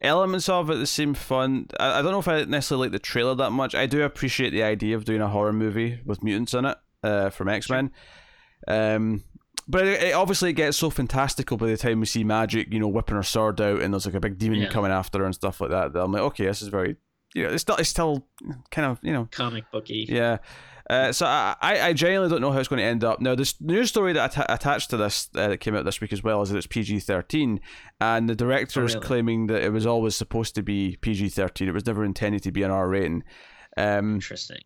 elements of it that seem fun. I, I don't know if I necessarily like the trailer that much. I do appreciate the idea of doing a horror movie with mutants in it uh, from X Men. Um, but it, it, obviously it gets so fantastical by the time we see Magik, you know, whipping her sword out, and there's like a big demon yeah. coming after her and stuff like that. that I'm like, okay, this is very you know, it's still it's still kind of you know comic booky. Yeah. Uh, so I, I genuinely don't know how it's going to end up. Now, this news story that att- attached to this uh, that came out this week as well is that it's PG thirteen, and the director is oh, really? claiming that it was always supposed to be PG thirteen. It was never intended to be an R rating. Um, Interesting.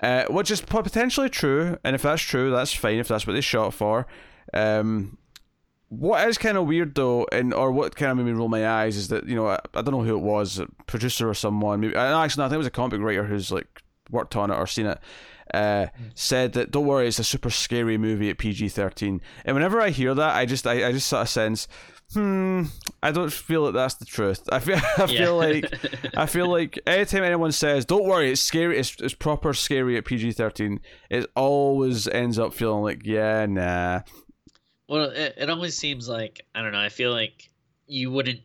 Uh, which is potentially true, and if that's true, that's fine. If that's what they shot for, um, what is kind of weird though, and or what kind of made me roll my eyes is that you know I, I don't know who it was, producer or someone. Maybe actually, no, I think it was a comic writer who's like worked on it or seen it. Uh, said that don't worry, it's a super scary movie at PG thirteen. And whenever I hear that, I just I, I just sort of sense Hmm, I don't feel that that's the truth. I feel, I feel yeah. like, I feel like anytime anyone says, "Don't worry, it's scary," it's, it's proper scary at PG thirteen. It always ends up feeling like, yeah, nah. Well, it, it always seems like I don't know. I feel like you wouldn't,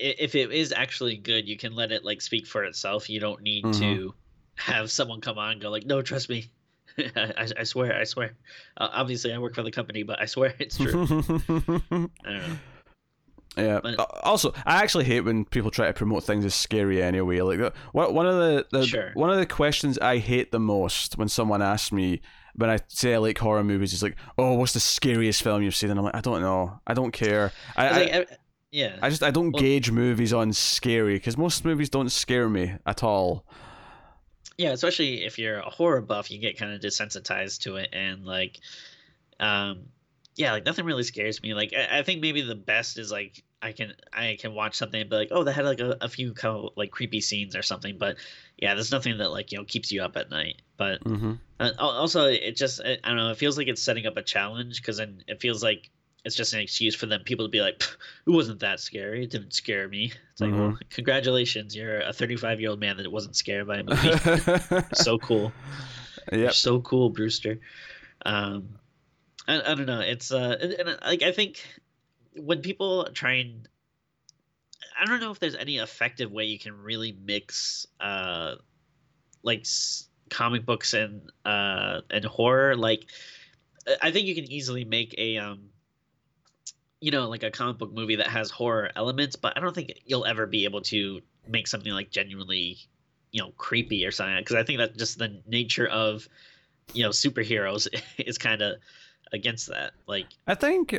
if it is actually good, you can let it like speak for itself. You don't need mm-hmm. to have someone come on and go like, "No, trust me, I, I, swear, I swear. Uh, obviously, I work for the company, but I swear it's true. I don't know. Yeah. But, also, I actually hate when people try to promote things as scary anyway. Like one of the, the sure. one of the questions I hate the most when someone asks me when I say I like horror movies is like, "Oh, what's the scariest film you've seen?" And I'm like, "I don't know. I don't care." I, like, I, I yeah. I just I don't well, gauge movies on scary because most movies don't scare me at all. Yeah, especially if you're a horror buff, you get kind of desensitized to it, and like, um, yeah, like nothing really scares me. Like I, I, think maybe the best is like I can I can watch something and be like, oh, that had like a, a few of like creepy scenes or something. But yeah, there's nothing that like you know keeps you up at night. But mm-hmm. uh, also, it just I don't know. It feels like it's setting up a challenge because then it feels like it's just an excuse for them people to be like, it wasn't that scary. It didn't scare me. It's like, mm-hmm. well, congratulations, you're a 35 year old man that it wasn't scared by a movie. so cool. Yeah. So cool, Brewster. Um, I, I don't know. It's uh, and, and, like I think when people try and I don't know if there's any effective way you can really mix uh, like s- comic books and uh and horror. Like I think you can easily make a um you know like a comic book movie that has horror elements, but I don't think you'll ever be able to make something like genuinely you know creepy or something because I think that just the nature of you know superheroes is kind of against that. Like, I think,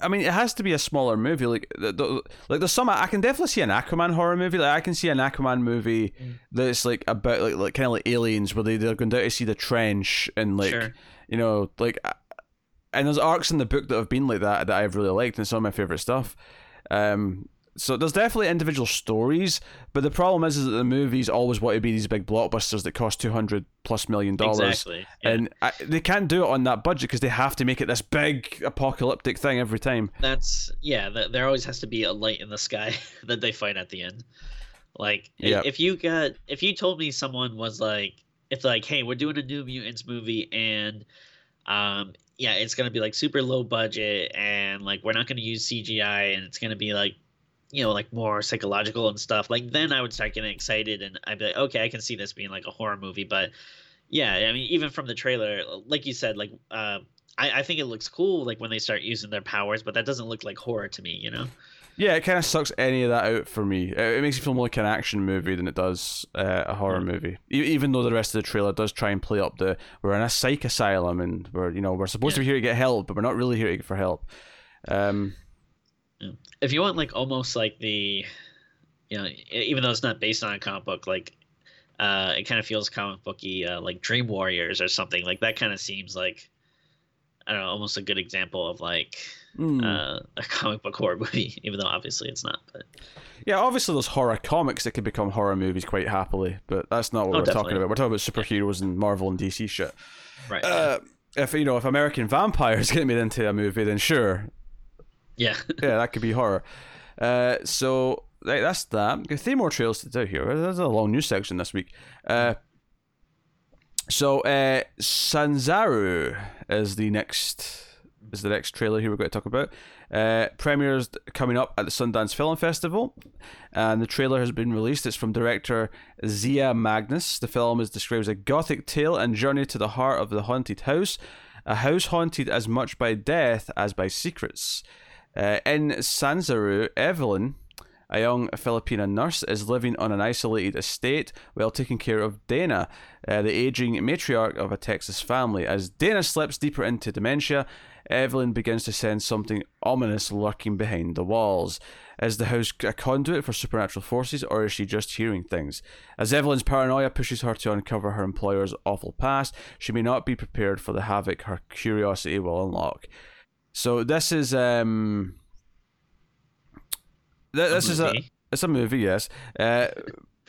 I mean, it has to be a smaller movie. Like, the, the, like there's some I can definitely see an Aquaman horror movie. Like, I can see an Aquaman movie mm. that's like about like like kind of like aliens where they they're going down to see the trench and like sure. you know like. And there's arcs in the book that have been like that that I've really liked, and some of my favorite stuff. Um, so there's definitely individual stories, but the problem is, is that the movies always want to be these big blockbusters that cost two hundred plus million dollars, exactly. yeah. and I, they can't do it on that budget because they have to make it this big apocalyptic thing every time. That's yeah. there always has to be a light in the sky that they fight at the end. Like yep. if you got if you told me someone was like it's like hey we're doing a New Mutants movie and um yeah it's gonna be like super low budget and like we're not gonna use CGI and it's gonna be like you know, like more psychological and stuff, like then I would start getting excited and I'd be like, okay, I can see this being like a horror movie. But yeah, I mean, even from the trailer, like you said, like uh, I, I think it looks cool, like when they start using their powers, but that doesn't look like horror to me, you know? Yeah, it kind of sucks any of that out for me. It, makes it feel more like an action movie than it does uh, a horror mm movie. E- even though the rest of the trailer does try and play up the we're in a psych asylum and we're you know we're supposed yeah. to be here to get help, but we're not really here to get for help. Um, if you want like almost like the, you know, even though it's not based on a comic book, like uh, it kind of feels comic booky, uh, like Dream Warriors or something. Like that kind of seems like I don't know, almost a good example of like mm. uh, a comic book horror movie, even though obviously it's not. But yeah, obviously there's horror comics that can become horror movies quite happily, but that's not what oh, we're definitely. talking about. We're talking about superheroes and Marvel and DC shit. Right. Uh, if you know, if American Vampires get made into a movie, then sure, yeah. yeah, that could be horror. Uh, so that's that. Three more trails to do here. There's a long news section this week. Uh, so uh, Sanzaru is the next is the next trailer here we're going to talk about. Uh, premieres coming up at the Sundance Film Festival, and the trailer has been released. It's from director Xia Magnus. The film is described as a gothic tale and journey to the heart of the haunted house, a house haunted as much by death as by secrets. Uh, in Sanzaru, Evelyn, a young Filipina nurse, is living on an isolated estate while taking care of Dana, uh, the aging matriarch of a Texas family. As Dana slips deeper into dementia, Evelyn begins to sense something ominous lurking behind the walls. Is the house a conduit for supernatural forces, or is she just hearing things? As Evelyn's paranoia pushes her to uncover her employer's awful past, she may not be prepared for the havoc her curiosity will unlock. So this is um, th- this a is a it's a movie, yes. Uh,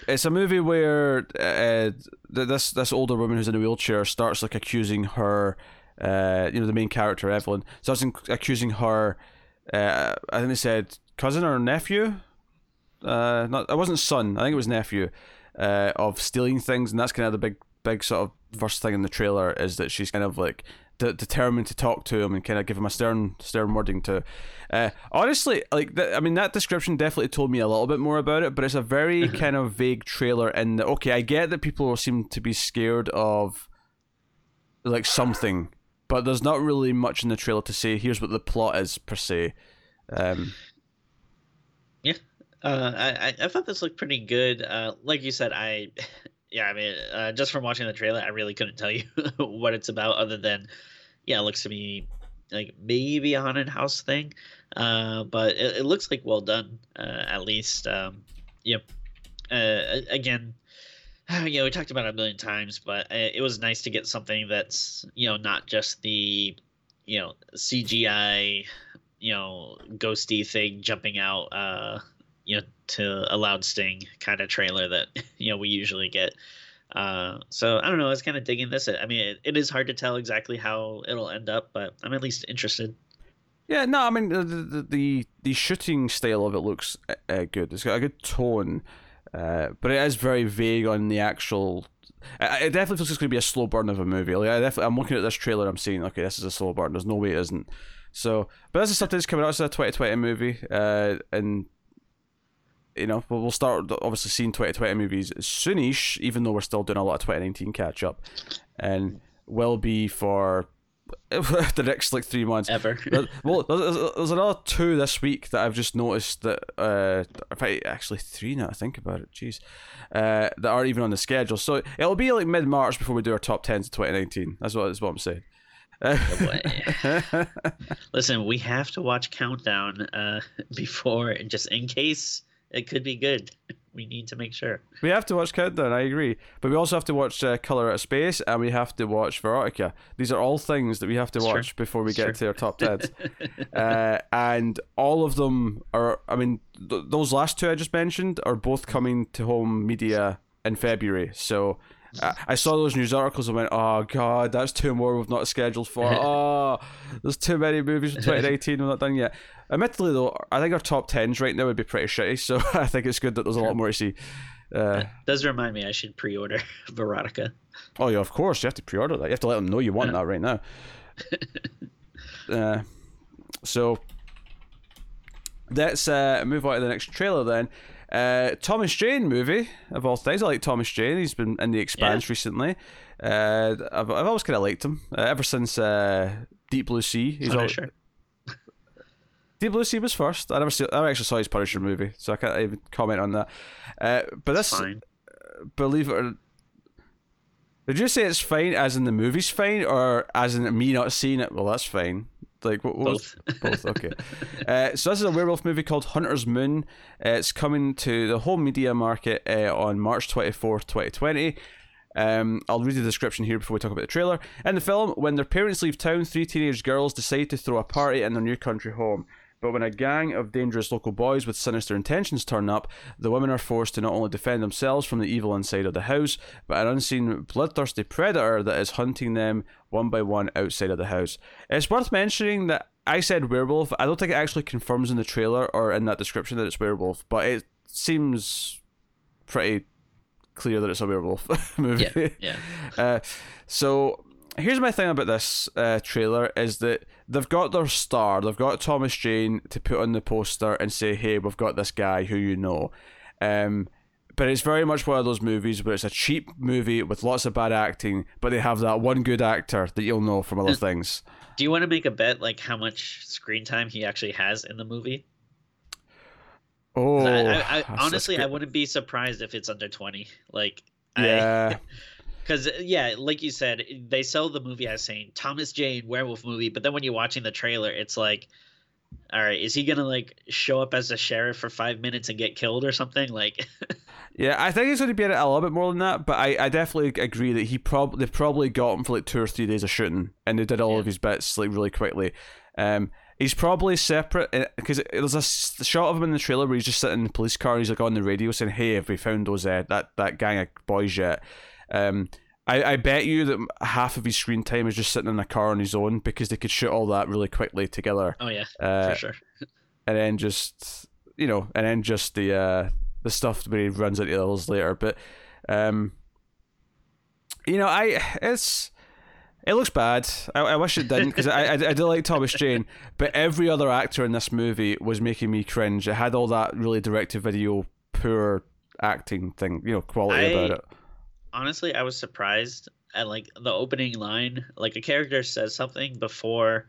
it's a movie where uh, this this older woman who's in a wheelchair starts like accusing her, uh, you know, the main character Evelyn starts accusing her uh, I think they said cousin or nephew. Uh, not it wasn't son. I think it was nephew. Uh, of stealing things, and that's kind of the big, big sort of first thing in the trailer is that she's kind of like de- determined to talk to him and kind of give him a stern, stern wording to. Uh, honestly, like th- I mean, that description definitely told me a little bit more about it, but it's a very kind of vague trailer. And okay, I get that people seem to be scared of like something, but there's not really much in the trailer to say. Here's what the plot is per se. Um, Yeah, uh, I I- thought this looked pretty good. Uh, like you said, I yeah, I mean, uh, just from watching the trailer, I really couldn't tell you what it's about, other than yeah, it looks to me like maybe a haunted house thing. Uh, but it, it looks like well done, uh, at least. Um, yep. Uh, again, you know, we talked about it a million times, but it was nice to get something that's you know not just the you know CGI you know ghosty thing jumping out uh you know to a loud sting kind of trailer that you know we usually get. Uh so i don't know i was kind of digging this. I mean it, it is hard to tell exactly how it'll end up but i'm at least interested. Yeah, no, I mean the the the, the shooting style of it looks uh, good. It's got a good tone, uh, but it is very vague on the actual. It definitely feels like it's going to be a slow burn of a movie. Like I definitely, I'm looking at this trailer, I'm saying, okay, this is a slow burn. There's no way it isn't. So, but this is something that's coming out. It's a 2020 movie, uh, and you know, we'll we'll start obviously seeing 2020 movies soonish, even though we're still doing a lot of 2019 catch up, and will be for the next like three months. ever well, there's, there's another two this week that I've just noticed that, uh, in fact, actually three now I think about it, jeez, uh, that aren't even on the schedule. So it'll be like mid March before we do our top 10s of 2019. That's what, that's what I'm saying. boy. listen we have to watch countdown uh before just in case it could be good we need to make sure we have to watch Countdown, I agree. But we also have to watch uh, Color Out of Space and we have to watch Veronica. These are all things that we have to It's true. watch before we It's get true. to our top 10s. uh, and all of them are, I mean, th- those last two I just mentioned are both coming to home media in February. So I saw those news articles and went, oh, God, that's two more we've not scheduled for. Oh, there's too many movies from 2018 we're not done yet. Admittedly, though, I think our top 10s right now would be pretty shitty. So I think it's good that there's a lot more to see. Uh, does remind me i should pre-order veronica Oh yeah, of course you have to pre-order that. You have to let them know you want that right now. uh, so let's uh, move on to the next trailer then. Uh, Thomas Jane movie of all things. I like Thomas Jane. He's been in the Expanse recently. Uh, I've, I've always kind of liked him uh, ever since uh, Deep Blue Sea. He's Punisher. Deep Blue Sea was first. I never see, I never actually saw his Punisher movie, so I can't even comment on that. Uh, but this, believe it or did you say it's fine as in the movie's fine or as in me not seeing it? Well that's fine. Like what, what was- both. both okay. Uh, so this is a werewolf movie called hunter's moon. Uh, it's coming to the home media market uh, on march 24th 2020 um, I'll read the description here before we talk about the trailer. In the film, when their parents leave town, three teenage girls decide to throw a party in their new country home. But when a gang of dangerous local boys with sinister intentions turn up, the women are forced to not only defend themselves from the evil inside of the house, but an unseen bloodthirsty predator that is hunting them one by one outside of the house. It's worth mentioning that I said werewolf. I don't think it actually confirms in the trailer or in that description that it's werewolf, but it seems pretty clear that it's a werewolf movie. yeah yeah Uh, so here's my thing about this uh, trailer is that they've got their star, they've got Thomas Jane to put on the poster and say, "Hey, we've got this guy who you know." Um, but it's very much one of those movies where it's a cheap movie with lots of bad acting, but they have that one good actor that you'll know from other things. do you want to make a bet like how much screen time he actually has in the movie Oh, I, I, I, honestly, I wouldn't be surprised if it's under twenty. Like, Yeah, because yeah, like you said, they sell the movie as saying Thomas Jane werewolf movie, but then when you're watching the trailer, it's like, all right, is he gonna like show up as a sheriff for five minutes and get killed or something? Like, yeah. I think he's going to be in it a little bit more than that, but I, I definitely agree that he probably they probably got him for like two or three days of shooting, and they did all Yeah. of his bits like really quickly. Um, he's probably separate because there's a shot of him in the trailer where he's just sitting in the police car. and He's like on the radio saying, "Hey, have we found those uh, that that gang of boys yet?" Um, I, I bet you that half of his screen time is just sitting in a car on his own because they could shoot all that really quickly together. Oh yeah, uh, for sure. and then just you know, and then just the uh, the stuff where he runs into the others later. But um, you know, I it's it looks bad. I, I wish it didn't because I, I, I do like Thomas Jane, but every other actor in this movie was making me cringe. It had all that really direct to video poor acting thing, you know, quality I, about it. Honestly, I was surprised at like the opening line. Like a character says something before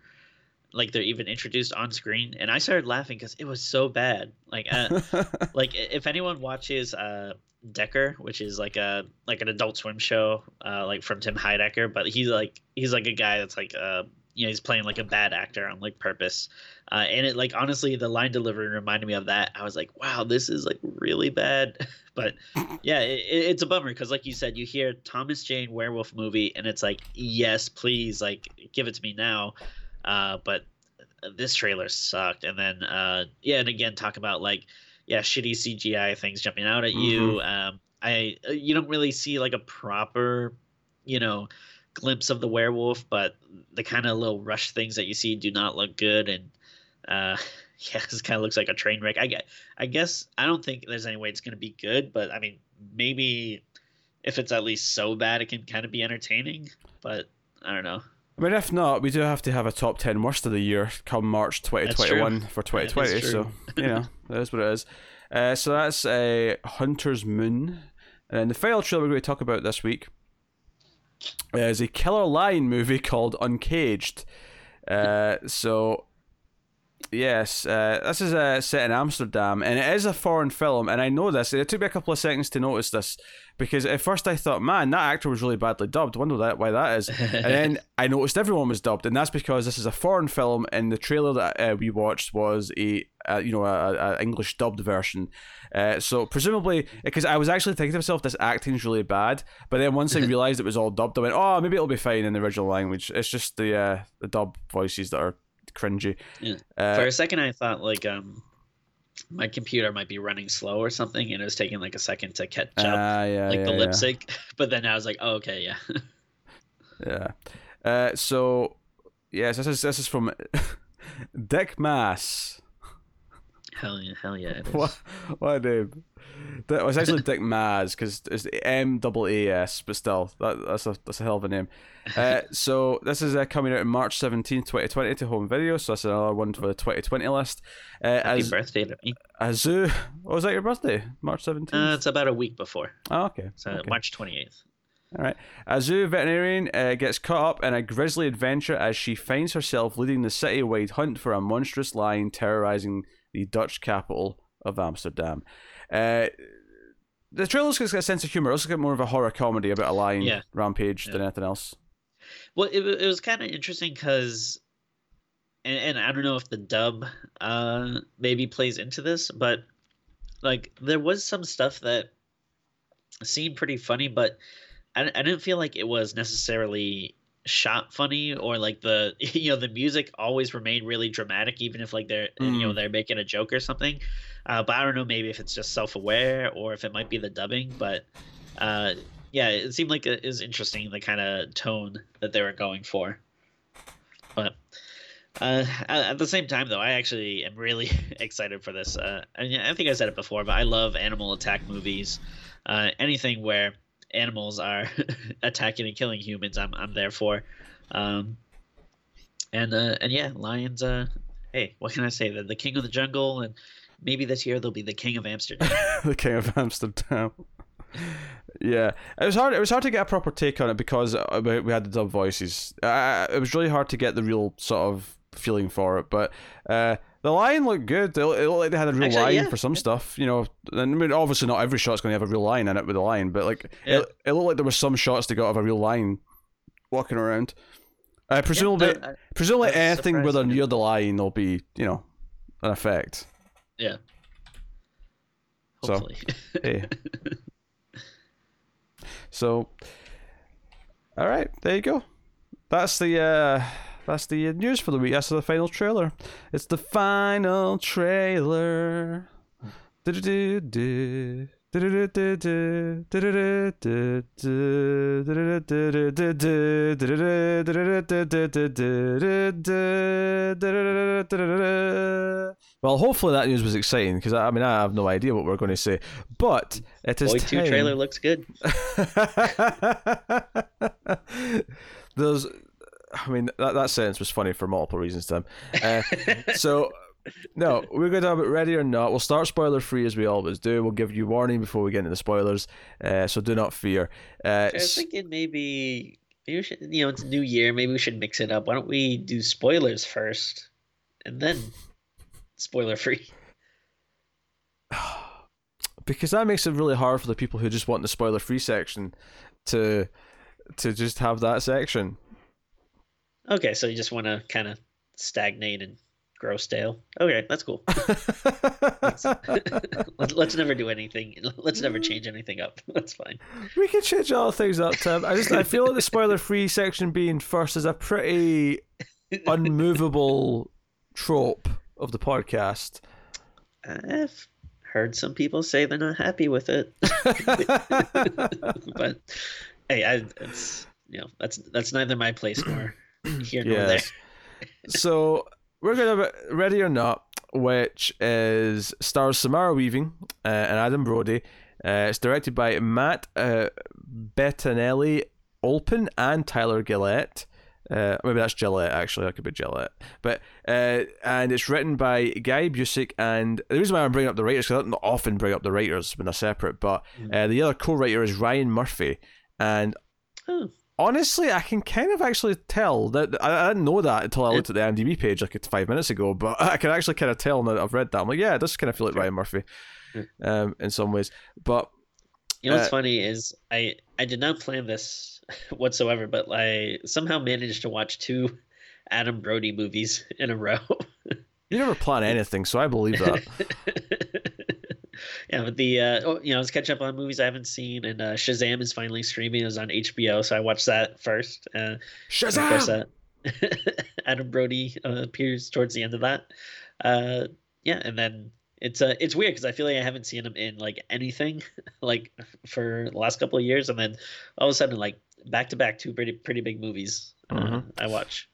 like they're even introduced on screen and i started laughing because it was so bad. Like uh, like if anyone watches uh decker which is like a like an adult swim show uh like from tim heidecker but he's like he's like a guy that's like uh you know he's playing like a bad actor on like purpose. Uh and it like honestly the line delivery reminded me of that. I was like wow this is like really bad but yeah it, it's a bummer because like you said you hear thomas jane werewolf movie and it's like yes please like give it to me now uh, but this trailer sucked. And then uh, yeah, and again talk about like yeah shitty CGI things jumping out at mm-hmm. you. Um, I uh, you don't really see like a proper you know glimpse of the werewolf, but the kind of little rush things that you see do not look good and. Uh, yeah, this kind of looks like a train wreck. I get, I guess I don't think there's any way it's going to be good, but I mean, maybe if it's at least so bad, it can kind of be entertaining. But I don't know. I mean, if not, we do have to have a top 10 worst of the year come March 2021 for 2020. So, you know, that is what it is. Uh, so that's uh, Hunter's Moon. And the final trailer we're going to talk about this week is a killer lion movie called Uncaged. Uh, so Yes, uh, this is uh, set in Amsterdam, and it is a foreign film. And I know this. It took me a couple of seconds to notice this because at first I thought, "Man, that actor was really badly dubbed. wonder that why that is." and then I noticed everyone was dubbed, and that's because this is a foreign film, and the trailer that uh, we watched was a, a you know a, a, English dubbed version. Uh, so presumably, because I was actually thinking to myself, this acting is really bad. But then once I realized it was all dubbed, I went, "Oh, maybe it'll be fine in the original language." It's just the uh, the dub voices that are cringy. Yeah. Uh, For a second, I thought like um, my computer might be running slow or something, and it was taking like a second to catch up, uh, yeah, like yeah, the lip sync. But then I was like, oh, okay, yeah. yeah. Uh, so yes, this is this is from Dick Maas. Hell yeah, hell yeah. What, what a name. That was actually Dick Maz because it's M double A S, but still, that, that's a that's a hell of a name. Uh, so this is uh, coming out on March 17, 2020 to home video. So that's another one for the 2020 list. Uh, Happy as, birthday to me. Azu, what was that your birthday? March 17th? Uh, it's about a week before. Oh, okay. So okay. March 28th. All right. Azu, veterinarian, uh, gets caught up in a grisly adventure as she finds herself leading the city-wide hunt for a monstrous lion terrorizing the Dutch capital of Amsterdam. Uh, the trailer's got a sense of humor. It's got more of a horror comedy about a lion yeah. rampage yeah. than anything else. Well, it, it was kind of interesting because, and, and I don't know if the dub uh, maybe plays into this, but like there was some stuff that seemed pretty funny, but I, I didn't feel like it was necessarily shot funny or like the you know the music always remained really dramatic even if like they're mm. you know mm. they're making a joke or something uh, but i don't know maybe if it's just self-aware or if it might be the dubbing but uh, yeah it seemed like it is interesting the kind of tone that they were going for but uh, at the same time though i actually am really excited for this uh, I, mean, I think i said it before but i love animal attack movies uh, anything where animals are attacking and killing humans, I'm I'm there for. Um, and uh, and yeah, lions. Uh, hey, what can I say? They're the king of the jungle, and maybe this year they'll be the king of Amsterdam. the king of Amsterdam. yeah, it was hard. It was hard to get a proper take on it because uh, we had the dub voices. Uh, it was really hard to get the real sort of feeling for it. But uh, the line looked good. It, looked like they had a real Actually, line yeah. for some stuff, you know. And I mean, obviously, not every shot's going to have a real line in it with a line, but like yeah. it, it looked like there were some shots that got of a real line walking around. Uh, presumably, yeah, that, presumably anything where they're near the line, there'll be, you know, an effect. Yeah. Hopefully. So, hey. so, all right, there you go. That's the. uh that's the uh, news for the week. That's the final trailer. It's the final trailer. Well, hopefully that news was exciting because I, I mean I have no idea what we're going to say, but it is Boy time. Two trailer looks good. There's, I mean that that sentence was funny for multiple reasons, Tim. Uh, so no, we're going to have it ready or not. We'll start spoiler free as we always do. We'll give you warning before we get into the spoilers, uh, so do not fear. Uh, I was thinking maybe, maybe we should, you know, it's New Year. Maybe we should mix it up. Why don't we do spoilers first, and then spoiler free? because that makes it really hard for the people who just want the spoiler free section to to just have that section. Okay, so you just want to kind of stagnate and grow stale. Okay, that's cool. let's, let's never do anything. Let's never change anything up. That's fine. We can change all things up, Tim. I just I feel like the spoiler free section being first is a pretty unmovable trope of the podcast. I've heard some people say they're not happy with it, but hey, I, it's you know that's that's neither my place nor here Yes. there. so we're gonna have ready or not, which is stars Samara Weaving uh, and Adam Brody. Uh, it's directed by Matt uh, Bettinelli Olpin and Tyler Gillette. Uh, maybe that's Gillette actually. That could be Gillette. But uh, and it's written by Guy Busick. And the reason why I'm bringing up the writers because I don't often bring up the writers when they're separate. But uh, the other co-writer is Ryan Murphy. And Oh, honestly, I can kind of actually tell that I, I didn't know that until I looked at the IMDb page like five minutes ago. But I can actually kind of tell now that I've read that. I'm like, yeah, it does kind of feel like Ryan Murphy, um, in some ways. But you know what's Uh, funny is I I did not plan this whatsoever, but I somehow managed to watch two Adam Brody movies in a row. you never plan anything, so I believe that. Yeah, but the uh, oh, you know, let's catch up on movies I haven't seen, and uh, Shazam is finally streaming. It was on HBO, so I watched that first. Uh, of course, Shazam! uh, Adam Brody uh, appears towards the end of that. Uh, yeah, and then it's uh, it's weird because I feel like I haven't seen him in like anything like for the last couple of years, and then all of a sudden, like back to back, two pretty pretty big movies uh, Mhm. I watch.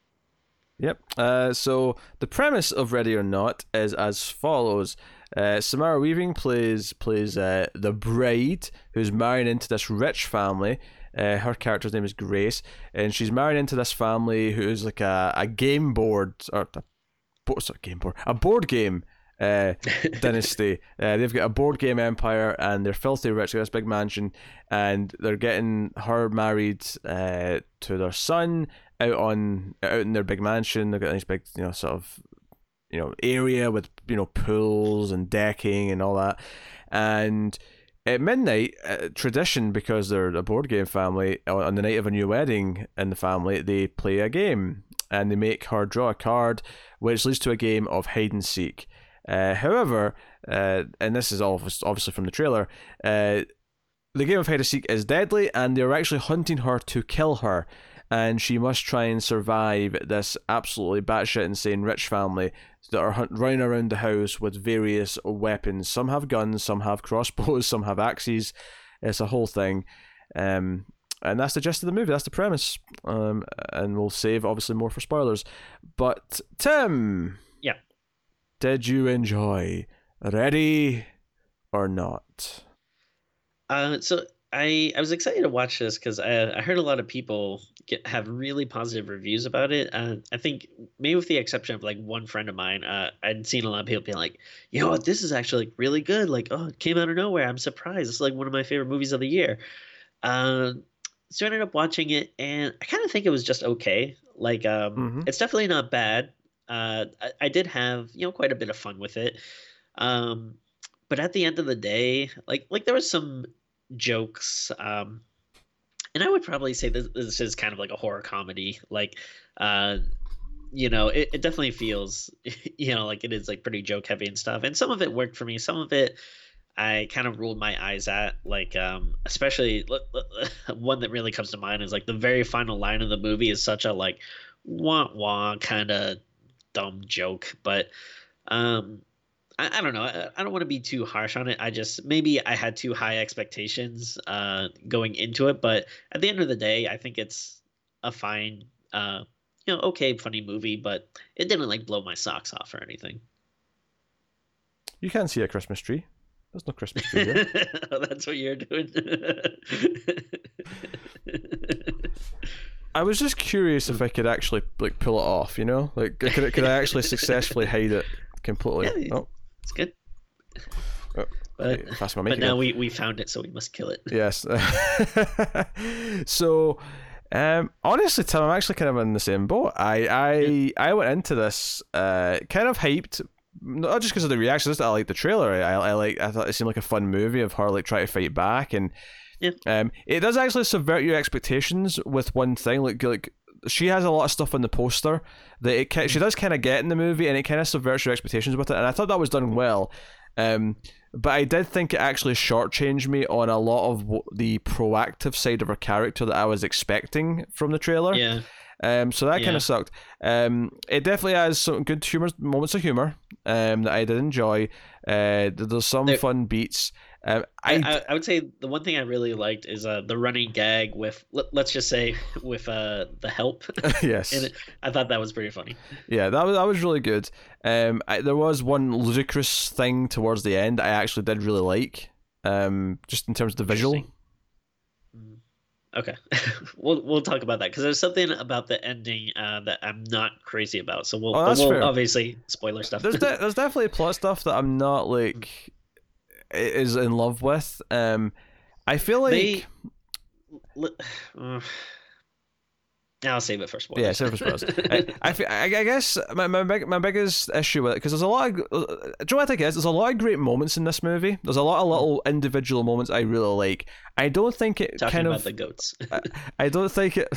Yep. Uh, so the premise of Ready or Not is as follows: uh, Samara Weaving plays plays uh, the bride who's marrying into this rich family. Uh, her character's name is Grace, and she's marrying into this family who's like a, a game board or a sorry, game board, a board game uh, dynasty. Uh, they've got a board game empire, and they're filthy rich. They've got this big mansion, and they're getting her married uh, to their son out on out in their big mansion. They've got these big, you know, sort of you know area with you know pools and decking and all that. And at midnight, uh, tradition because they're a board game family. On the night of a new wedding in the family, they play a game and they make her draw a card, which leads to a game of hide and seek. Uh, however, uh, and this is obviously from the trailer, uh, the game of hide and seek is deadly, and they're actually hunting her to kill her, and she must try and survive this absolutely batshit insane rich family that are hunt- running around the house with various weapons. Some have guns, some have crossbows, some have axes. It's a whole thing. Um, and that's the gist of the movie. That's the premise. Um, and we'll save obviously more for spoilers. But Tim, Yeah. did you enjoy Ready or Not? Uh, so I I was excited to watch this because I I heard a lot of people get have really positive reviews about it. Uh, I think maybe with the exception of like one friend of mine, uh, I'd seen a lot of people being like, "You know what? This is actually like, really good. Like, oh, it came out of nowhere. I'm surprised. It's like one of my favorite movies of the year." Uh, so I ended up watching it, and I kind of think it was just okay. Like, um, Mhm. it's definitely not bad. Uh, I, I did have you know quite a bit of fun with it. Um, but at the end of the day, like like there was some jokes um and i would probably say this, this is kind of like a horror comedy like uh you know it, it definitely feels you know like it is like pretty joke heavy and stuff and some of it worked for me some of it i kind of rolled my eyes at like um especially one that really comes to mind is like the very final line of the movie is such a like wah wah kind of dumb joke but um I, I don't know. I, I don't want to be too harsh on it. I just maybe I had too high expectations uh, going into it, but at the end of the day, I think it's a fine, uh, you know, okay, funny movie, but it didn't like blow my socks off or anything. You can't see a Christmas tree. There's no Christmas tree here. oh, that's what you're doing. I was just curious if I could actually like pull it off. You know, like could could I actually successfully hide it completely? Yeah, oh. It's good. Oh, but, but now we, we found it, so we must kill it. Yes. so, um, honestly, Tim, I'm actually kind of in the same boat. I I I went into this uh, kind of hyped, not just because of the reactions. Just I like the trailer. I, I like. I thought it seemed like a fun movie of her like trying to fight back, and yeah. um, it does actually subvert your expectations with one thing. Like like she has a lot of stuff on the poster that it she mm. does kind of get in the movie, and it kind of subverts your expectations with it. And I thought that was done well. Um, but I did think it actually shortchanged me on a lot of the proactive side of her character that I was expecting from the trailer. Yeah. Um, so that yeah. kind of sucked. Um, it definitely has some good humor moments of humor um, that I did enjoy. Uh, there's some there, fun beats. Um, I, I, I would say the one thing I really liked is uh, the running gag with let, us just say with uh, the help. yes, and I thought that was pretty funny. Yeah, that was that was really good. Um, I, there was one ludicrous thing towards the end I actually did really like. Um, just in terms of the visual. Mm-hmm. Okay, we'll we'll talk about that because there's something about the ending uh, that I'm not crazy about. So we'll, oh, we'll obviously spoiler stuff. There's de- there's definitely plot stuff that I'm not like is in love with. Um, I feel like. They, uh, I'll save it for spoilers. Yeah, save it for spoilers. I, I, feel, I, I, guess my my, big, my biggest issue with it because there's a lot of. Uh, do you know what I think is? There's a lot of great moments in this movie. There's a lot of little individual moments I really like. I don't think it Talking kind about of the goats. I, I, don't think it.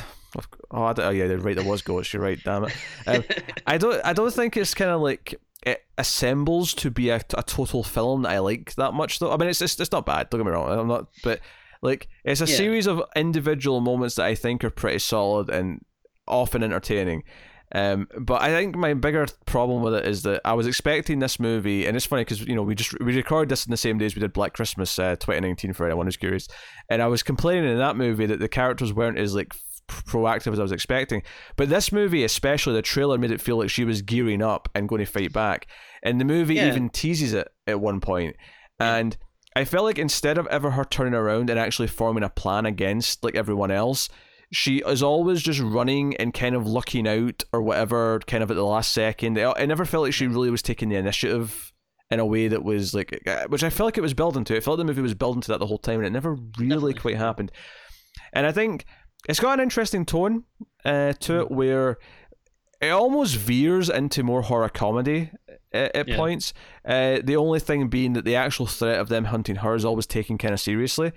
Oh, oh yeah, right. There was goats. You're right. Damn it. Um, I don't. I don't think it's kind of like it assembles to be a, a total film that I like that much though. I mean, it's it's, it's not bad. Don't get me wrong. I'm not, but like it's a yeah. series of individual moments that I think are pretty solid and often entertaining. Um, but I think my bigger problem with it is that I was expecting this movie, and it's funny because you know we just we recorded this in the same days we did Black Christmas uh, 2019 for anyone who's curious, and I was complaining in that movie that the characters weren't as like proactive as I was expecting. But this movie, especially the trailer, made it feel like she was gearing up and going to fight back. And the movie yeah. even teases it at one point. And I felt like instead of ever her turning around and actually forming a plan against like everyone else, she is always just running and kind of looking out or whatever, kind of at the last second. I never felt like she really was taking the initiative in a way that was like, uh, which I felt like it was building to. I felt like the movie was building to that the whole time, and it never really Definitely. quite happened. And I think it's got an interesting tone uh, to it where it almost veers into more horror comedy at, at yeah. points. Uh, the only thing being that the actual threat of them hunting her is always taken kind of seriously.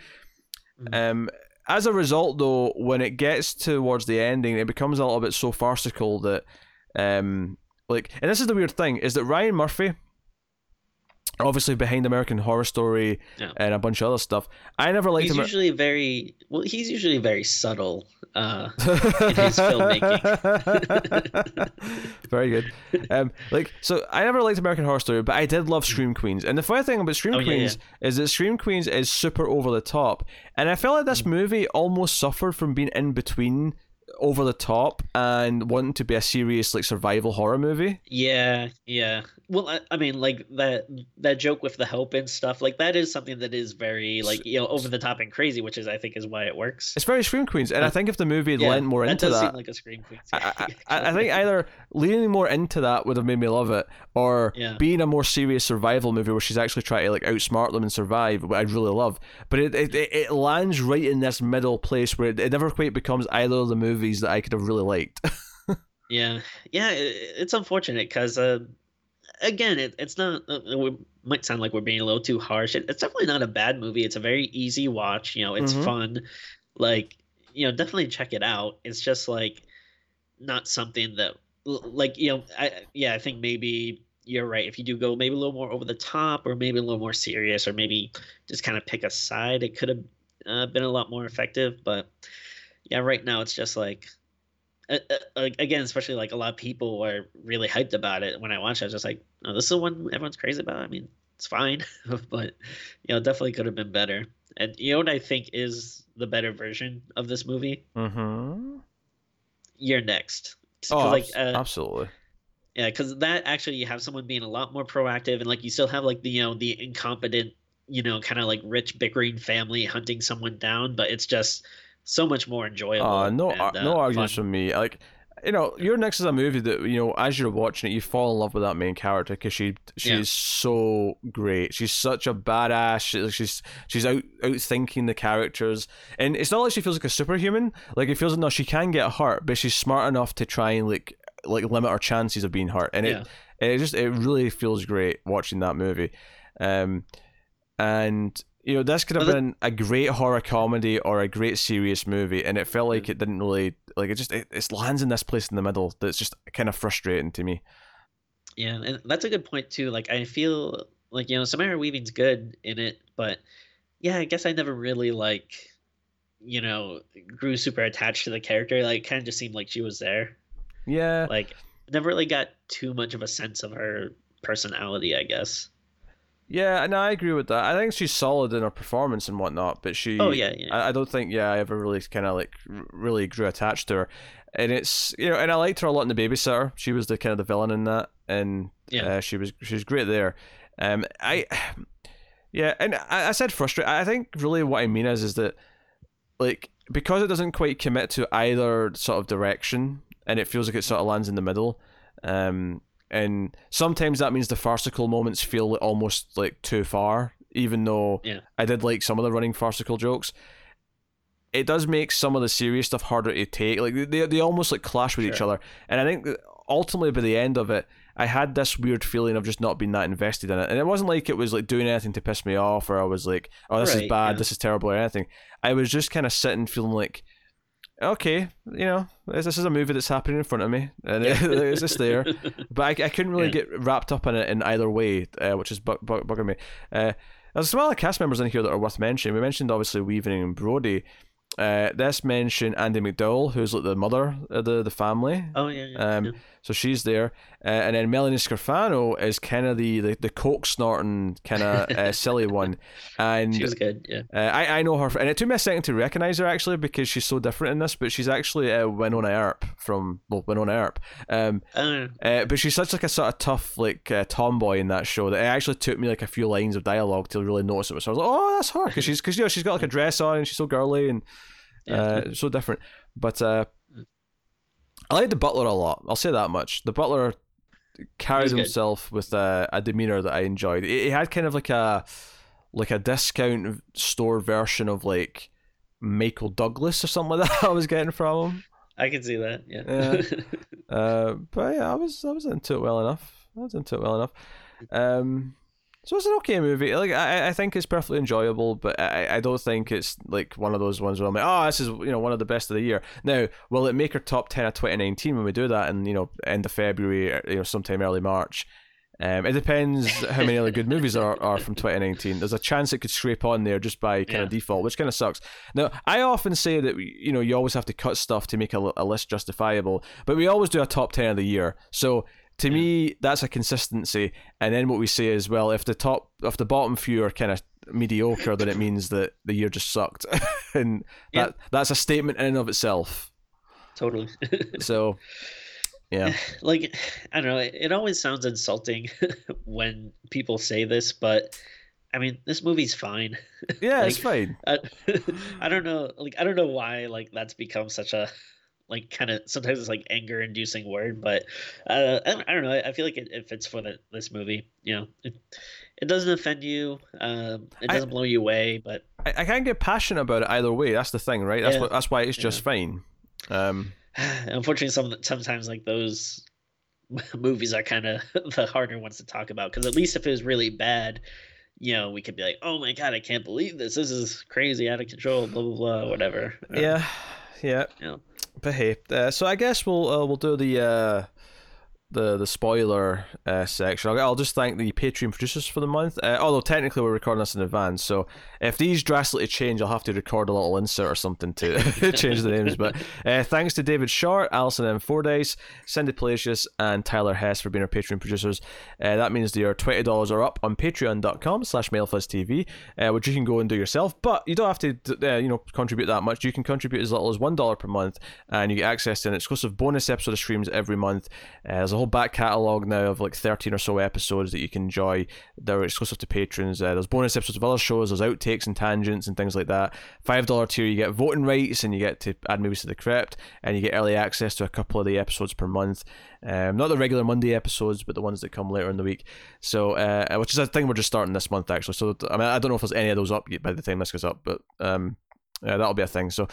Mm-hmm. Um, as a result, though, when it gets towards the ending, it becomes a little bit so farcical that, um, like, and this is the weird thing is that Ryan Murphy obviously behind American Horror Story yeah. and a bunch of other stuff. I never liked he's him. usually very well. He's usually very subtle uh, in his filmmaking. very good. Um, like so, I never liked American Horror Story, but I did love Scream Queens. And the funny thing about Scream oh, Queens yeah, yeah. is that Scream Queens is super over the top, and I felt like this mm. movie almost suffered from being in between over the top and wanting to be a serious like survival horror movie. Yeah, yeah. Well, I, I, mean, like that that joke with the help and stuff, like that is something that is very like you know over the top and crazy, which is I think is why it works. It's very Scream Queens, and I think if the movie had yeah, lent more into that, like a Scream Queens. I, I, I, think either leaning more into that would have made me love it, or yeah. being a more serious survival movie where she's actually trying to like outsmart them and survive, I'd really love. But it it, it lands right in this middle place where it, it never quite becomes either of the movies that I could have really liked. yeah, yeah, it's unfortunate because. Uh, again, it, it's not. Uh, it might sound like we're being a little too harsh. It, it's definitely not a bad movie. It's a very easy watch. You know, it's mm-hmm. fun. Like, you know, definitely check it out. It's just like not something that, like, you know, I yeah, I think maybe you're right. If you do go maybe a little more over the top, or maybe a little more serious, or maybe just kind of pick a side, it could have uh, been a lot more effective. But yeah, right now it's just like uh, uh, again, especially like a lot of people are really hyped about it. When I watched, it, I was just like, "Oh, this is the one everyone's crazy about." I mean, it's fine, but you know, definitely could have been better. And you know what I think is the better version of this movie? Mm-hmm. You're next. Oh, like, uh, absolutely. Yeah, because that actually you have someone being a lot more proactive, and like you still have like the you know the incompetent, you know, kind of like rich bickering family hunting someone down, but it's just so much more enjoyable. Uh, no, and, uh, no arguments fun. from me. Like, you know, You're Next is a movie that you know, as you're watching it, you fall in love with that main character because she she's yeah. so great. She's such a badass. She, she's she's out out thinking the characters, and it's not like she feels like a superhuman. Like it feels like no, she can get hurt, but she's smart enough to try and like like limit her chances of being hurt, and yeah. it it just it really feels great watching that movie. Um, and you know, this could have been a great horror comedy or a great serious movie, and it felt like it didn't really like it. Just it, it lands in this place in the middle that's just kind of frustrating to me. Yeah, and that's a good point too. Like I feel like you know Samara Weaving's good in it, but yeah, I guess I never really like you know grew super attached to the character. Like, kind of just seemed like she was there. Yeah, like never really got too much of a sense of her personality. I guess. Yeah, and I agree with that. I think she's solid in her performance and whatnot, but she. Oh yeah, yeah. I, I don't think yeah I ever really kind of like really grew attached to her, and it's you know, and I liked her a lot in the Babysitter. She was the kind of the villain in that, and yeah, uh, she was she was great there. Um, I, yeah, and I, I said frustrated. I think really what I mean is is that like because it doesn't quite commit to either sort of direction, and it feels like it sort of lands in the middle. Um, and sometimes that means the farcical moments feel almost like too far even though yeah. i did like some of the running farcical jokes it does make some of the serious stuff harder to take like they, they almost like clash with sure. each other and i think ultimately by the end of it i had this weird feeling of just not being that invested in it and it wasn't like it was like doing anything to piss me off or i was like oh this right, is bad yeah. this is terrible or anything i was just kind of sitting feeling like okay, you know, this, is a movie that's happening in front of me, and it's just there. But I, I couldn't really yeah. get wrapped up in it in either way, uh, which is bu- bu- bugging me. Uh, there's some other cast members in here that are worth mentioning. We mentioned obviously Weaving and Brody. Uh, this mentioned Andie MacDowell, who's like the mother of the, the family. Oh yeah, yeah, um, yeah. So she's there, uh, and then Melanie Scrofano is kind of the, the the coke snorting kind of uh, silly one, and she's good. Yeah, uh, I I know her, and it took me a second to recognize her actually because she's so different in this, but she's actually uh, Wynonna Earp from well Wynonna Earp. Um, oh. uh, but she's such like a sort of tough like uh, tomboy in that show that it actually took me like a few lines of dialogue to really notice it was her. I was like, oh, that's her because she's because you know she's got like a dress on and she's so girly and uh, so different. But uh, I like the Butler a lot. I'll say that much. The Butler carried himself with a, a, demeanor that I enjoyed. He had kind of like a like a discount store version of like Michael Douglas or something like that. I was getting from him. I can see that. Yeah. yeah. uh, but yeah, I was I was into it well enough. I was into it well enough. Um, so it's an okay movie. Like I, I think it's perfectly enjoyable, but I, I don't think it's like one of those ones where I'm like, oh, this is you know one of the best of the year. Now, will it make our top ten of 2019 when we do that and you know end of February, or, you know sometime early March? Um, it depends how many other good movies are, are from 2019. There's a chance it could scrape on there just by kind yeah. of default, which kind of sucks. Now, I often say that you know you always have to cut stuff to make a, a list justifiable, but we always do a top 10 of the year. So to yeah. me, that's a consistency. And then what we say is, well, if the top, if the bottom few are kind of mediocre, then it means that the year just sucked, and that that's a statement in and of itself. Totally. so, yeah. Like, I don't know. It, it always sounds insulting when people say this, but I mean, this movie's fine. Yeah, like, it's fine. I, I don't know. Like, I don't know why like that's become such a like kind of sometimes it's like anger inducing word but uh, I, I, don't know I, feel like it, it fits for the, this movie you know it, it doesn't offend you um, it doesn't I, blow you away but I, I can't get passionate about it either way that's the thing right that's yeah. what that's why it's just yeah. fine um, unfortunately some sometimes like those movies are kind of the harder ones to talk about because at least if it was really bad you know, we could be like, "Oh my god, I can't believe this! This is crazy, out of control." Blah blah blah, whatever. Yeah, yeah. yeah but hey, uh, so I guess we'll uh, we'll do the uh, the the spoiler uh, section. I'll, I'll, just thank the Patreon producers for the month. Uh, although technically we're recording this in advance, so if these drastically change, I'll have to record a little insert or something to change the names. But uh, thanks to David Short, Alison M. Fordyce, Cindy Palacios, and Tyler Hess for being our Patreon producers. Uh, that means they are twenty dollars or up on patreon.com slash mailfuzztv, uh, which you can go and do yourself. But you don't have to uh, you know contribute that much. You can contribute as little as one dollar per month, and you get access to an exclusive bonus episode of streams every month. Uh, there's a whole back catalogue now of like 13 or so episodes that you can enjoy. They're exclusive to patrons. Uh, there's bonus episodes of other shows, there's outtakes and tangents and things like that. $5 tier, you get voting rights and you get to add movies to the crypt, and you get early access to a couple of the episodes per month. Um, not the regular Monday episodes, but the ones that come later in the week. So, uh, which is a thing we're just starting this month actually. So, I mean, I don't know if there's any of those up yet by the time this goes up, but um, yeah, that'll be a thing. So,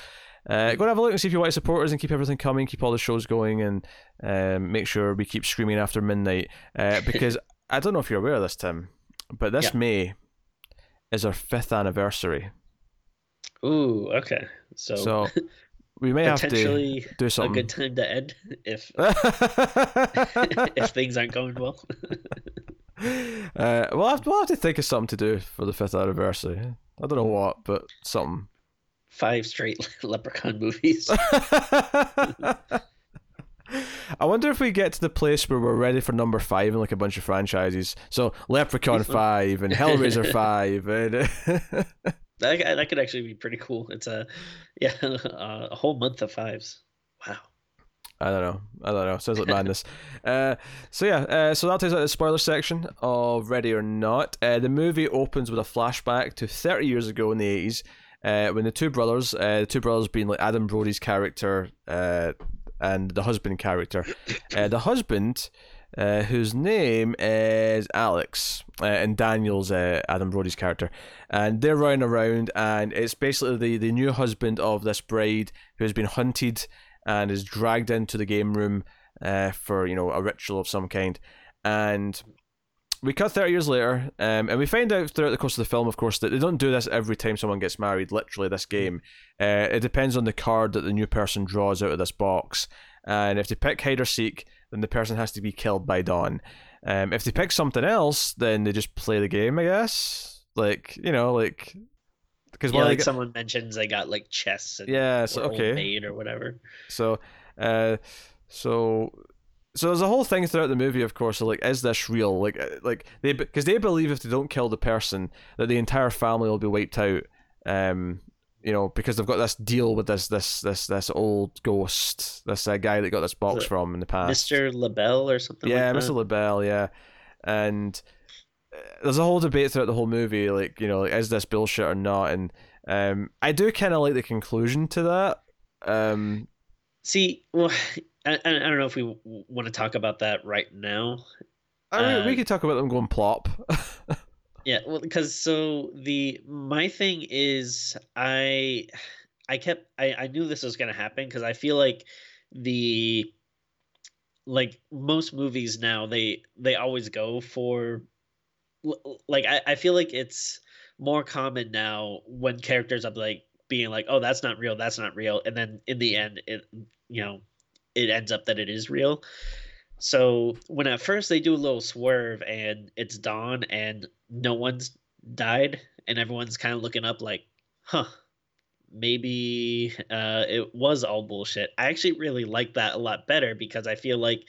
uh, go and have a look and see if you want to support us and keep everything coming, keep all the shows going, and um, make sure we keep screaming after midnight. Uh, because I don't know if you're aware of this, Tim, but this yeah. May is our fifth anniversary. Ooh, okay. So, so we may have to do something. A good time to end if if things aren't going well. uh, we'll have, we'll have to think of something to do for the fifth anniversary. I don't know what, but something five straight Leprechaun movies. I wonder if we get to the place where we're ready for number five in like a bunch of franchises. So Leprechaun five and Hellraiser five and that that could actually be pretty cool. It's a yeah a whole month of fives. Wow. I don't know. I don't know. Sounds like madness. uh, so yeah, uh, so that takes out the spoiler section of Ready or Not. Uh, the movie opens with a flashback to 30 years ago in the 80s uh, when the two brothers, uh, the two brothers being like Adam Brody's character uh, and the husband character, uh, the husband. Uh, whose name is Alex, uh, and Daniel's uh, Adam Brody's character, and they're running around, and it's basically the, the new husband of this bride who has been hunted and is dragged into the game room uh, for you know a ritual of some kind, and we cut 30 years later, um, and we find out throughout the course of the film, of course, that they don't do this every time someone gets married, literally, this game. Uh, it depends on the card that the new person draws out of this box. And if they pick hide or seek, then the person has to be killed by dawn. Um, if they pick something else, then they just play the game, I guess. Like, you know, like. Because yeah, like someone mentions they got like chests and yeah, so, okay. or whatever. So, uh, so so there's a whole thing throughout the movie, of course, of like, is this real? Like, uh, like they because they believe if they don't kill the person, that the entire family will be wiped out. Um, you know, because they've got this deal with this this this this old ghost, this uh, guy that got this box from in the past, Mister LaBelle or something. Yeah, like Mister LaBelle. Yeah, and uh, there's a whole debate throughout the whole movie, like you know, like, is this bullshit or not? And um, I do kind of like the conclusion to that. Um, See, well, I, I don't know if we want to talk about that right now. I mean, uh, we could talk about them going plop. yeah, well, because so the my thing is I I kept I I knew this was gonna happen because I feel like the like most movies now they they always go for like I, I feel like it's more common now when characters are like being like oh that's not real that's not real and then in the end it you know it ends up that it is real. So when at first they do a little swerve and it's dawn and no one's died and everyone's kind of looking up like, huh, maybe uh, it was all bullshit. I actually really like that a lot better because I feel like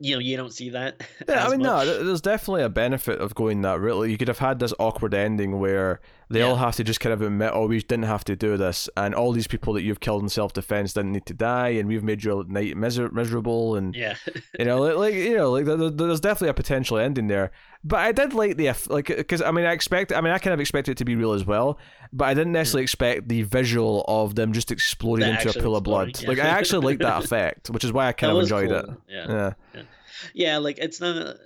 you know you don't see that. Yeah, I mean, much. no, there's definitely a benefit of going that route. You could have had this awkward ending where they yeah. all have to just kind of admit, "Oh, we didn't have to do this," and all these people that you've killed in self defense didn't need to die, and we've made your night miser- miserable, and yeah, you know, like, like you know, like there's definitely a potential ending there. But I did like the like because I mean I expect I mean I kind of expected it to be real as well, but I didn't necessarily mm. expect the visual of them just exploding into a pool of blood. Yeah. Like I actually like that effect, which is why I kind that of enjoyed cool. it. Yeah. yeah. yeah, yeah, like it's not.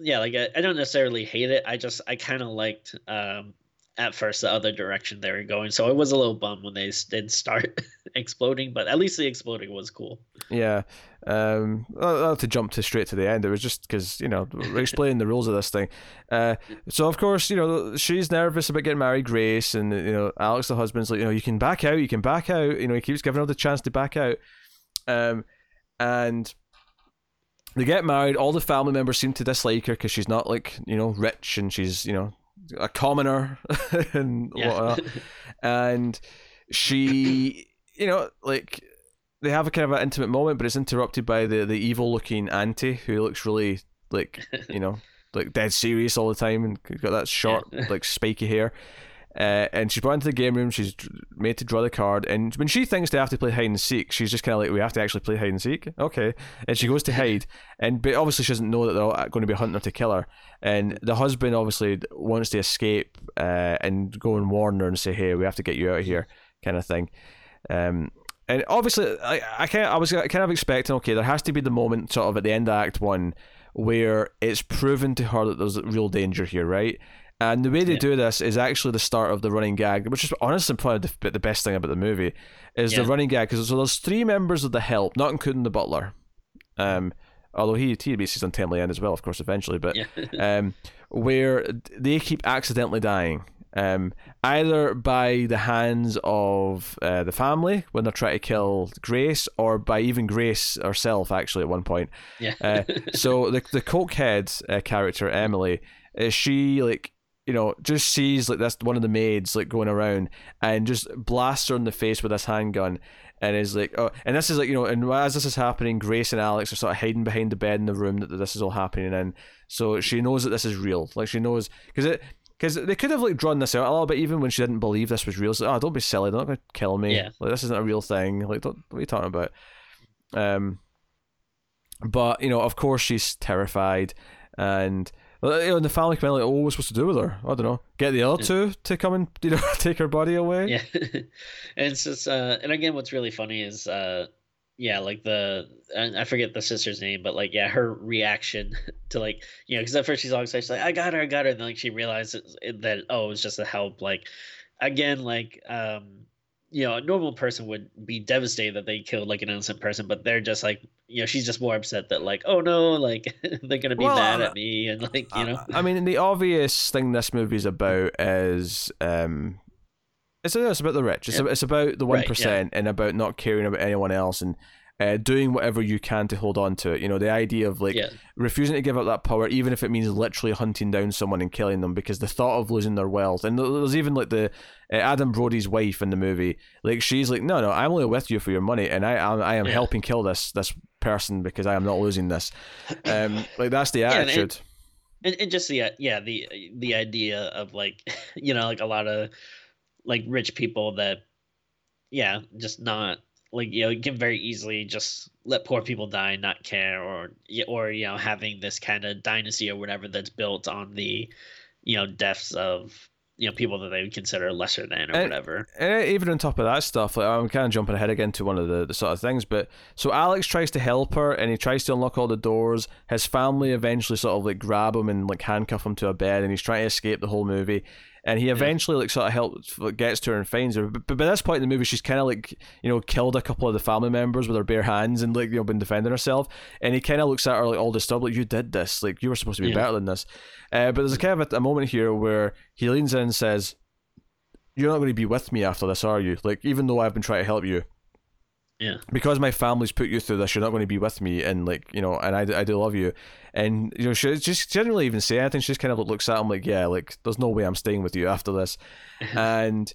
Yeah, like I, I don't necessarily hate it. I just I kind of liked um at first the other direction they were going. So I was a little bummed when they did start exploding, but at least the exploding was cool. Yeah. Um, I'll have to jump to straight to the end. It was just because you know we're explaining the rules of this thing. Uh, so of course you know she's nervous about getting married, Grace, and you know Alex, the husband's like you know you can back out, you can back out. You know he keeps giving her the chance to back out, um, and they get married. All the family members seem to dislike her because she's not like you know rich and she's you know a commoner and yeah. whatnot. Uh, and she, you know, like they have a kind of an intimate moment, but it's interrupted by the the evil looking auntie who looks really like you know like dead serious all the time and got that short yeah. like spiky hair. Uh, and she's brought into the game room. She's made to draw the card, and when she thinks they have to play hide and seek, she's just kind of like, "We have to actually play hide and seek." Okay, and she goes to hide, and but obviously she doesn't know that they're going to be hunting her to kill her. And the husband obviously wants to escape uh, and go and warn her and say, "Hey, we have to get you out of here," kind of thing. Um, and obviously, I I kind I was kind of expecting, okay, there has to be the moment sort of at the end of Act One where it's proven to her that there's real danger here, right? And the way they yeah. do this is actually the start of the running gag, which is honestly probably the, the best thing about the movie, is yeah. the running gag. Because so there's three members of the help, not including the butler. Um, although he he basically untimely end as well, of course, eventually. But yeah. um, where they keep accidentally dying, um, either by the hands of uh, the family when they're trying to kill Grace, or by even Grace herself, actually at one point. Yeah. uh, so the the cokehead uh, character Emily, is she like you know, just sees like this one of the maids like going around and just blasts her in the face with this handgun and is like, oh, and this is like, you know, and as this is happening, Grace and Alex are sort of hiding behind the bed in the room that this is all happening in. So she knows that this is real. Like she knows because it because they could have like drawn this out a little bit even when she didn't believe this was real. So, oh, don't be silly. They're not going to kill me. Yeah. Like this isn't a real thing. Like, what are you talking about? Um, but you know, of course, she's terrified and you know, the family come in like, oh, what was supposed to do with her? I don't know. Get the other two to come and you know take her body away. Yeah, and it's just uh, and again, what's really funny is uh, yeah, like the I forget the sister's name, but like yeah, her reaction to like you know because at first she's all excited, she's like I got her, I got her, and then like she realizes that oh, it was just a help. Like again, like um you know, a normal person would be devastated that they killed like an innocent person, but they're just like, you know, she's just more upset that like, oh no, like they're gonna be well, mad at me and like, you know. I mean, the obvious thing this movie's about is, um, it's, it's about the rich. It's, yeah. it's about the one right, yeah. and about not caring about anyone else and uh, doing whatever you can to hold on to it. You know, the idea of like yeah. refusing to give up that power, even if it means literally hunting down someone and killing them, because the thought of losing their wealth, and there's even like the uh, Adam Brody's wife in the movie, like she's like, no, no, I'm only with you for your money, and I, I, I am yeah. helping kill this this person because I am not losing this. Um, like that's the attitude. Yeah, and, and, and just the yeah the the idea of like you know like a lot of like rich people that yeah just not like you know you can very easily just let poor people die and not care or or you know having this kind of dynasty or whatever that's built on the you know deaths of you know people that they would consider lesser than or and, whatever. and even on top of that stuff like i'm kind of jumping ahead again to one of the, the sort of things but so alex tries to help her and he tries to unlock all the doors. His family eventually sort of like grab him and like handcuff him to a bed and he's trying to escape the whole movie and he eventually like sort of helps gets to her and finds her. But, but by this point in the movie, she's kind of like you know killed a couple of the family members with her bare hands and like you know been defending herself. And he kind of looks at her like all disturbed, like you did this, like you were supposed to be yeah. better than this. Uh, but there's a kind of a, a moment here where he leans in and says, "You're not going to be with me after this, are you? Like even though I've been trying to help you." Yeah. Because my family's put you through this, you're not going to be with me, and like you know, and I, I do love you, and you know, she just generally even say anything. She just kind of looks at him like, yeah, like there's no way I'm staying with you after this, and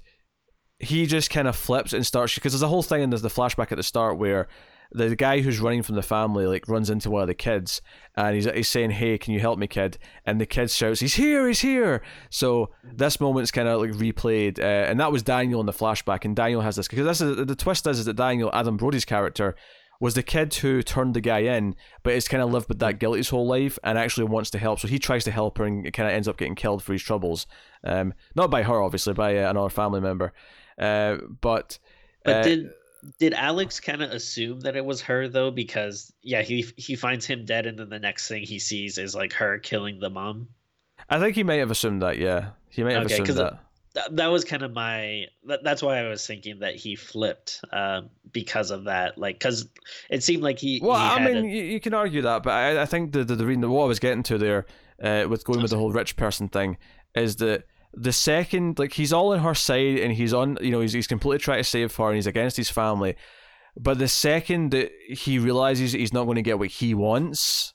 he just kind of flips and starts because there's a whole thing and there's the flashback at the start where the guy who's running from the family like runs into one of the kids and he's, he's saying hey can you help me kid and the kid shouts he's here he's here so this moment's kind of like replayed uh, and that was daniel in the flashback and daniel has this because this is the twist is, is that daniel adam brody's character was the kid who turned the guy in, but has kind of lived with that guilt his whole life and actually wants to help. So he tries to help her and kind of ends up getting killed for his troubles. Um, not by her, obviously, by uh, another family member. Uh, but but uh, did did Alex kind of assume that it was her though? Because yeah, he he finds him dead, and then the next thing he sees is like her killing the mom. I think he may have assumed that. Yeah, he may have okay, assumed that. That. That was kind of my. That, that's why I was thinking that he flipped uh, because of that. Like, because it seemed like he. Well, he I mean, a... you, can argue that, but I, I think the the, the reason what I was getting to there uh, with going with the whole rich person thing is that the second like he's all on her side and he's on you know he's, he's completely trying to save her and he's against his family but the second that he realizes he's not going to get what he wants,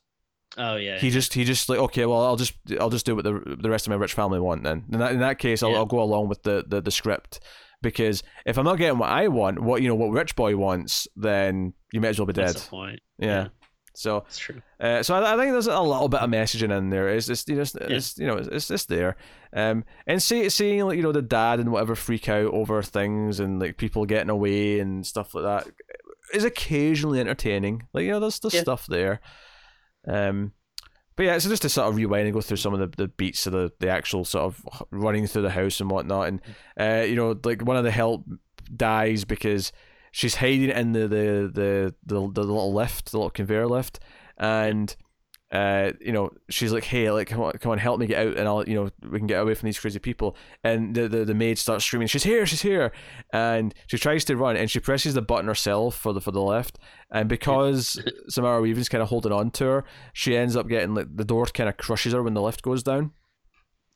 Oh yeah. he just he just like okay, well I'll just I'll just do what the the rest of my rich family want then. In that in that case, I'll, Yeah. I'll go along with the, the the script because if I'm not getting what I want, what you know what rich boy wants, then you may as well be That's dead. the point. Yeah. So That's true. uh, so I, I think there's a little bit of messaging in there. It's just you know, it's, it's you know it's, it's just there. Um, and see, seeing like you know the dad and whatever freak out over things and like people getting away and stuff like that is occasionally entertaining. Like you know, there's there's Yeah. stuff there. Um, but yeah, so just to sort of rewind and go through some of the, the beats of the, the actual sort of running through the house and whatnot, and uh, you know, like one of the help dies because she's hiding in the the the the, the little lift, the little conveyor lift, and uh, you know, she's like, "Hey, like, come on, come on, help me get out, and I'll, you know, we can get away from these crazy people." And the the, the maid starts screaming, "She's here! She's here!" And she tries to run, and she presses the button herself for the for the left, and because Samara Weaving's kind of holding on to her, she ends up getting like the door kind of crushes her when the lift goes down.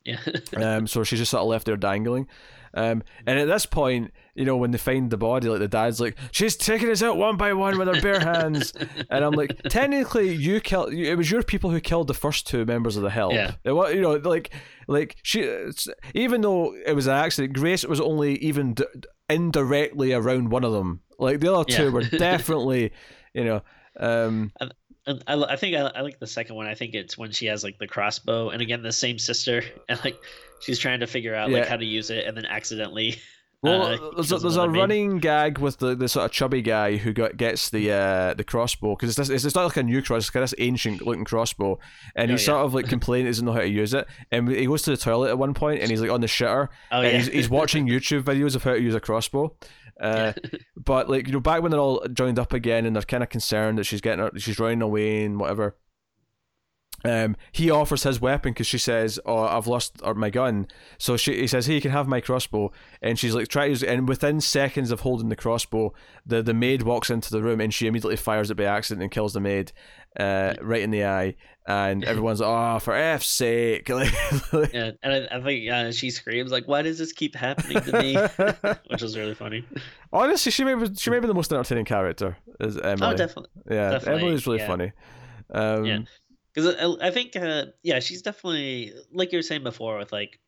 Yeah. Um, so she's just sort of left there dangling. Um, and at this point, you know, when they find the body, like the dad's like, she's taking us out one by one with her bare hands. and I'm like, technically, you killed. It was your people who killed the first two members of the help. Yeah. It you know, like, like she, even though it was an accident, Grace was only even d- indirectly around one of them. Like the other two Yeah. were definitely, you know. Um, And I, I think I, I like the second one. I think it's when she has like the crossbow, and again the same sister, and like she's trying to figure out Yeah. like how to use it, and then accidentally. Well, uh, there's, a, there's a maid. running gag with the, the sort of chubby guy who got gets the uh, the crossbow because it's, this- it's not like a new crossbow, it's kind of this ancient looking crossbow, and Oh, he's yeah. sort of like complaining he doesn't know how to use it, and he goes to the toilet at one point and he's like on the shitter, Oh and yeah. he's, he's watching YouTube videos of how to use a crossbow. Uh, But like you know, back when they're all joined up again and they're kind of concerned that she's getting her, she's running away and whatever. Um, he offers his weapon because she says, "Oh, I've lost or my gun." So she he says, "Hey, you can have my crossbow." And she's like, "Try to use it." And within seconds of holding the crossbow, the the maid walks into the room and she immediately fires it by accident and kills the maid, uh, right in the eye. And everyone's like, "Oh, for f's sake!" Yeah, and I, I think uh, she screams like, "Why does this keep happening to me?" Which was really funny. Honestly, she may be she may be the most entertaining character. Is Emily? Oh, definitely. Yeah, definitely, Emily's really yeah. funny. Um, Yeah. Because I, I think, uh, yeah, she's definitely like you were saying before with like,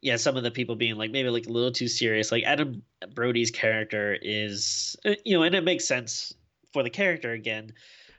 yeah, some of the people being like maybe like a little too serious. Like Adam Brody's character is, uh, you know, and it makes sense for the character again,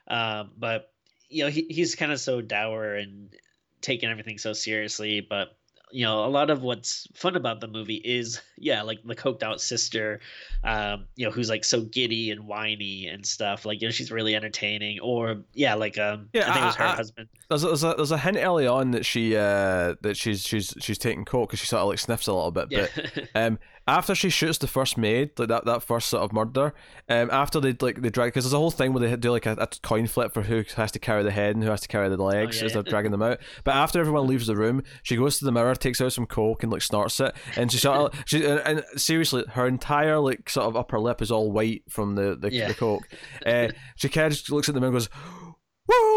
um, but you know, he he's kind of so dour and taking everything so seriously, but. You know, a lot of what's fun about the movie is, yeah, like the coked out sister, um, you know, who's like so giddy and whiny and stuff. Like, you know, she's really entertaining. Or, yeah, like, um, Yeah, I think it was her I- husband. There's a, there's a there's a hint early on that she uh that she's she's she's taking coke because she sort of like sniffs a little bit. Yeah. But um after she shoots the first maid like that that first sort of murder um after they like they drag because there's a whole thing where they do like a, a coin flip for who has to carry the head and who has to carry the legs Oh, yeah, as they're yeah. dragging them out. But after everyone leaves the room, she goes to the mirror, takes out some coke and like snorts it, and she sort of she and, and seriously her entire like sort of upper lip is all white from the the, Yeah. the coke. Uh, she kind of just looks at the mirror and goes.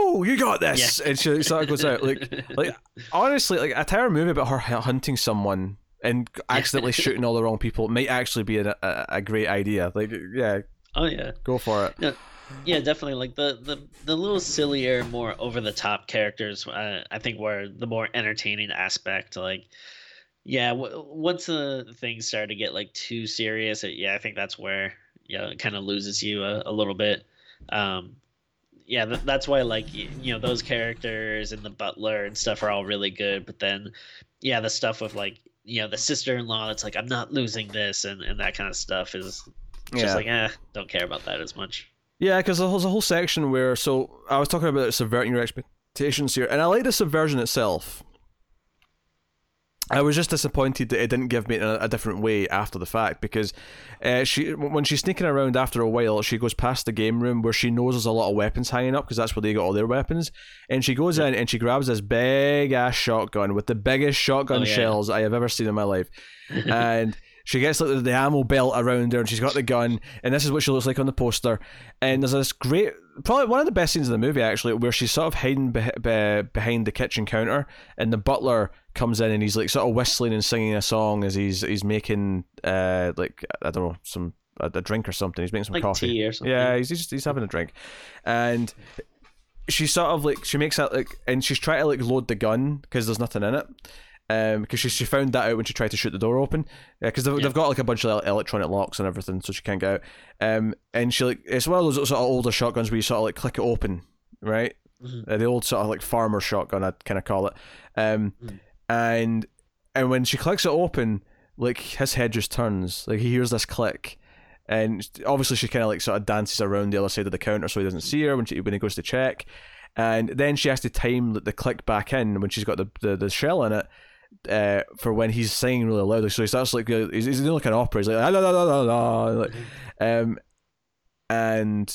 Whoa, you got this! And she sort of goes out like, like honestly, like a entire movie about her hunting someone and accidentally shooting all the wrong people might actually be a, a, a great idea. Like, yeah, oh yeah, go for it. yeah, definitely. Like the the the little sillier, more over the top characters, uh, I think were the more entertaining aspect. Like, yeah, w- once the things started to get like too serious, it, yeah, I think that's where yeah, it kind of loses you a, a little bit. Um, yeah, th- that's why like y- you know those characters and the butler and stuff are all really good, but then yeah, the stuff with like you know the sister-in-law that's like I'm not losing this and and that kind of stuff is Yeah. just like eh, don't care about that as much. Yeah, because there's a whole section where so I was talking about subverting your expectations here, and I like the subversion itself. I was just disappointed that it didn't give me a, a different way after the fact because uh, she when she's sneaking around after a while she goes past the game room where she knows there's a lot of weapons hanging up because that's where they got all their weapons and she goes in and she grabs this big ass shotgun with the biggest shotgun Oh, yeah. shells I have ever seen in my life and she gets like the ammo belt around her and she's got the gun and this is what she looks like on the poster and there's this great probably one of the best scenes in the movie actually where she's sort of hiding be- be- behind the kitchen counter and the butler comes in and he's like sort of whistling and singing a song as he's he's making uh like I don't know some a, a drink or something. He's making some like coffee. or something. Yeah, he's just he's having a drink, and she sort of like she makes that like, and she's trying to like load the gun because there's nothing in it. Um, because she, she found that out when she tried to shoot the door open. Yeah, because they've, Yeah. they've got like a bunch of electronic locks and everything, so she can't get out. Um, and she like it's one of those sort of older shotguns where you sort of like click it open, right? Mhm. Uh, the old sort of like farmer shotgun, I'd kind of call it. Um, Mm. and and when she clicks it open, like his head just turns, like he hears this click, and obviously she kind of like sort of dances around the other side of the counter so he doesn't see her when she when he goes to check, and then she has to time the, the click back in when she's got the the, the shell in it. Uh, for when he's singing really loudly, so he starts like he's, he's doing like an opera. He's like la la la la la, like, um, and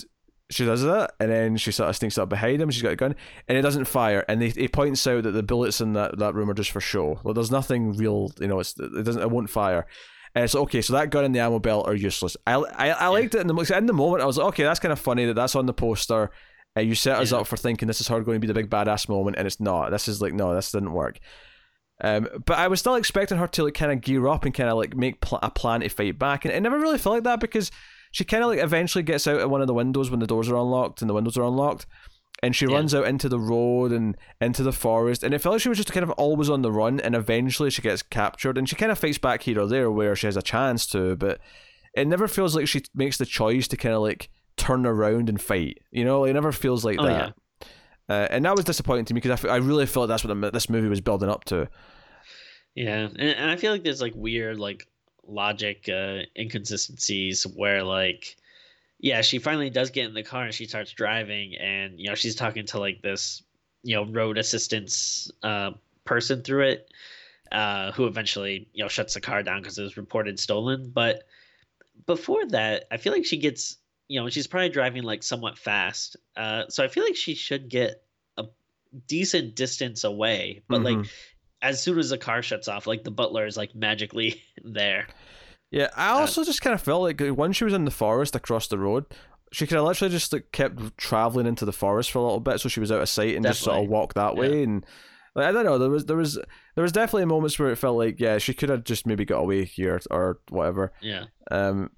she does that, and then she sort of sneaks up behind him. She's got a gun, and it doesn't fire. And he, he points out that the bullets in that, that room are just for show. Well, there's nothing real, you know. It's it doesn't it won't fire. And it's okay. So that gun and the ammo belt are useless. I I, I liked it in the in the moment. I was like, okay, that's kind of funny that that's on the poster. And you set us Yeah. up for thinking this is her going to be the big badass moment, and it's not. This is like no, this didn't work. Um, but I was still expecting her to like kind of gear up and kind of like make pl- a plan to fight back, and it never really felt like that because she kind of like eventually gets out of one of the windows when the doors are unlocked and the windows are unlocked, and she Yeah. runs out into the road and into the forest, and it felt like she was just kind of always on the run, and eventually she gets captured, and she kind of fights back here or there where she has a chance to, but it never feels like she makes the choice to kind of like turn around and fight. You know, it never feels like Oh, that. Uh, and that was disappointing to me because I, f- I really felt that's what the, this movie was building up to. Yeah, and, and I feel like there's like weird like logic uh, inconsistencies where like yeah, she finally does get in the car and she starts driving and you know she's talking to like this you know road assistance uh, person through it uh, who eventually you know shuts the car down because it was reported stolen. But before that, I feel like she gets you know she's probably driving like somewhat fast, uh, so I feel like she should get a decent distance away, but like Mhm. As soon as the car shuts off, like the butler is like magically there. Yeah, I also just kind of felt like uh, when she was in the forest across the road, she could have literally just like kept traveling into the forest for a little bit, so she was out of sight and just sort of Definitely. walked that way. And like, I don't know, there was there was there was definitely moments where it felt like yeah, she could have just maybe got away here or whatever. Yeah. Um,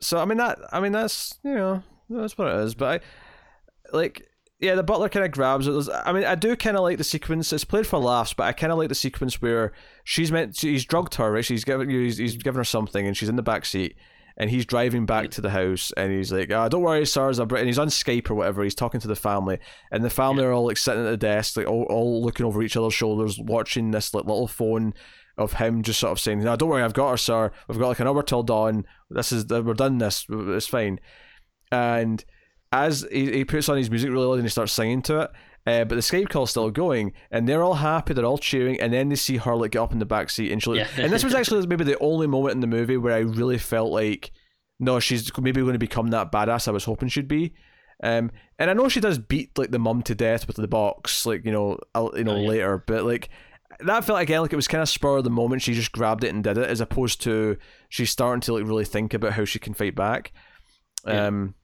so I mean that I mean that's you know that's what it is, but I like yeah the butler kind of grabs it. I mean I do kind of like the sequence. It's played for laughs, but I kind of like the sequence where she's meant to, he's drugged her right. She's giving he's, he's given her something and she's in the back seat. And he's driving back to the house, and he's like, "Ah, don't worry, sirs." I'm br-" And he's on Skype or whatever. He's talking to the family, and the family are all like sitting at the desk, like all, all looking over each other's shoulders, watching this like little phone of him just sort of saying, "No, don't worry, I've got her, sir. We've got like an hour till dawn. This is we're done. This it's fine." And as he, he puts on his music really loud and he starts singing to it, uh, but the Skype call's still going, and they're all happy, they're all cheering, and then they see her like get up in the back seat, and she, Yeah. and this was actually maybe the only moment in the movie where I really felt like, no, she's maybe going to become that badass I was hoping she'd be. Um, and I know she does beat like the mum to death with the box, like you know, uh, you know Oh, yeah. later, but like that felt again like it was kind of spur of the moment. She just grabbed it and did it, as opposed to she's starting to like really think about how she can fight back. Yeah. Um,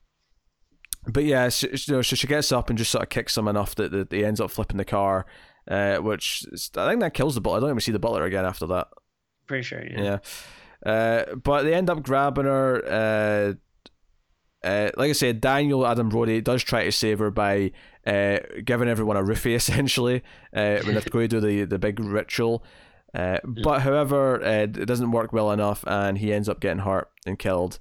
but yeah, she, you know, she, she gets up and just sort of kicks him enough that, that he ends up flipping the car, uh, which I think that kills the butler. I don't even see the butler again after that. Pretty sure. Yeah. Yeah. Uh, but they end up grabbing her. Uh, uh, like I said, Daniel Adam Brody does try to save her by uh, giving everyone a roofie, essentially, uh, when they're going to do the, the big ritual. Uh, but however, uh, it doesn't work well enough, and he ends up getting hurt and killed.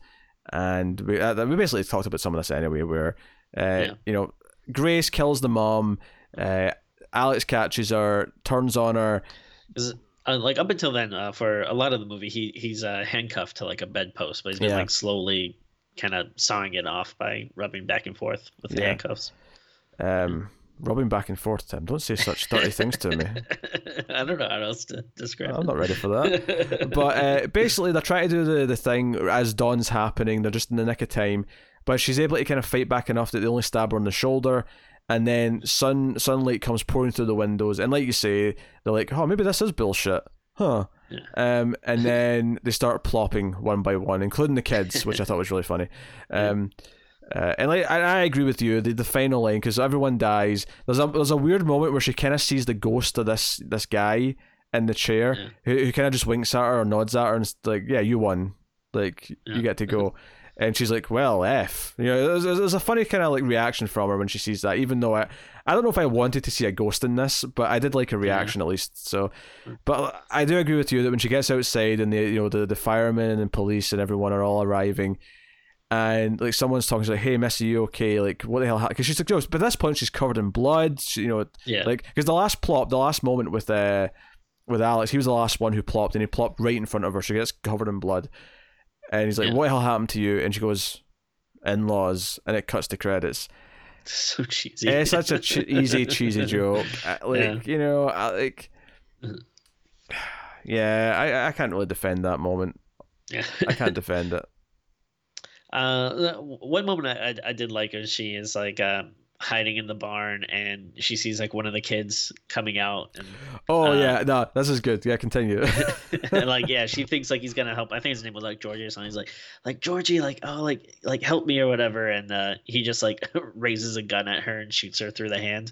And we uh, we basically talked about some of this anyway, where uh, Yeah. you know Grace kills the mom, uh, Alex catches her, turns on her, 'Cause, uh, like up until then, uh, for a lot of the movie, he he's uh, handcuffed to like a bedpost, but he's been Yeah. like slowly kind of sawing it off by rubbing back and forth with the Yeah. handcuffs. um, rubbing back and forth. Tim, don't say such dirty things to me. I don't know how else to describe it. I'm it. not ready for that. but uh, basically, they're trying to do the, the thing as dawn's happening. They're just in the nick of time. But she's able to kind of fight back enough that they only stab her on the shoulder. And then sun sunlight comes pouring through the windows. And like you say, they're like, oh, maybe this is bullshit. Huh. Yeah. Um, and then they start plopping one by one, including the kids, which I thought was really funny. Um, uh, and like I, I agree with you, the, the final line because everyone dies. There's a there's a weird moment where she kind of sees the ghost of this this guy in the chair Yeah. who, who kind of just winks at her or nods at her and like, "Yeah, you won." Like yeah. you get to go. And she's like, "Well, f." You know, there's, there's a funny kind of like reaction from her when she sees that. Even though I, I don't know if I wanted to see a ghost in this, but I did like a reaction yeah. at least. So, but I do agree with you that when she gets outside and the you know the the firemen and police and everyone are all arriving, and like someone's talking, she's like, "Hey, Missy, you okay? Like, what the hell?" happened Because she's like, "But But this point, she's covered in blood. She, you know, yeah. Like, because the last plop, the last moment with uh with Alex, he was the last one who plopped, and he plopped right in front of her. She gets covered in blood, and he's like, yeah. "What the hell happened to you?" And she goes, "In laws," and it cuts to credits. So cheesy. It's such a che- easy, cheesy joke. Uh, like yeah. you know, like yeah, I I can't really defend that moment. Yeah, I can't defend it. Uh, one moment I, I, I did like is she is like um, hiding in the barn and she sees like one of the kids coming out and oh uh, yeah no this is good. Yeah continue. And like yeah she thinks like he's gonna help i think his name was like georgie or something. He's like like georgie like oh like like help me or whatever and uh he just like raises a gun at her and shoots her through the hand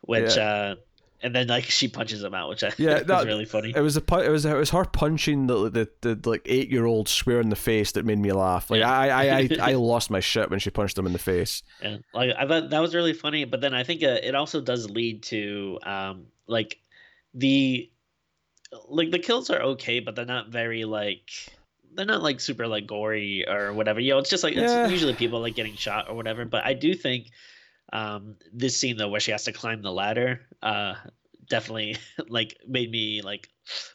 which yeah. And then like she punches him out, which I yeah, that was really funny. It was a it was it was her punching the the, the like eight year old square in the face that made me laugh. Like yeah. I, I I I lost my shit when she punched him in the face. Yeah, like I thought that was really funny. But then I think uh, it also does lead to um like the like the kills are okay, but they're not very like they're not like super like gory or whatever. You know, it's just like yeah. it's usually people like getting shot or whatever. But I do think um, this scene though, where she has to climb the ladder, uh, definitely like made me like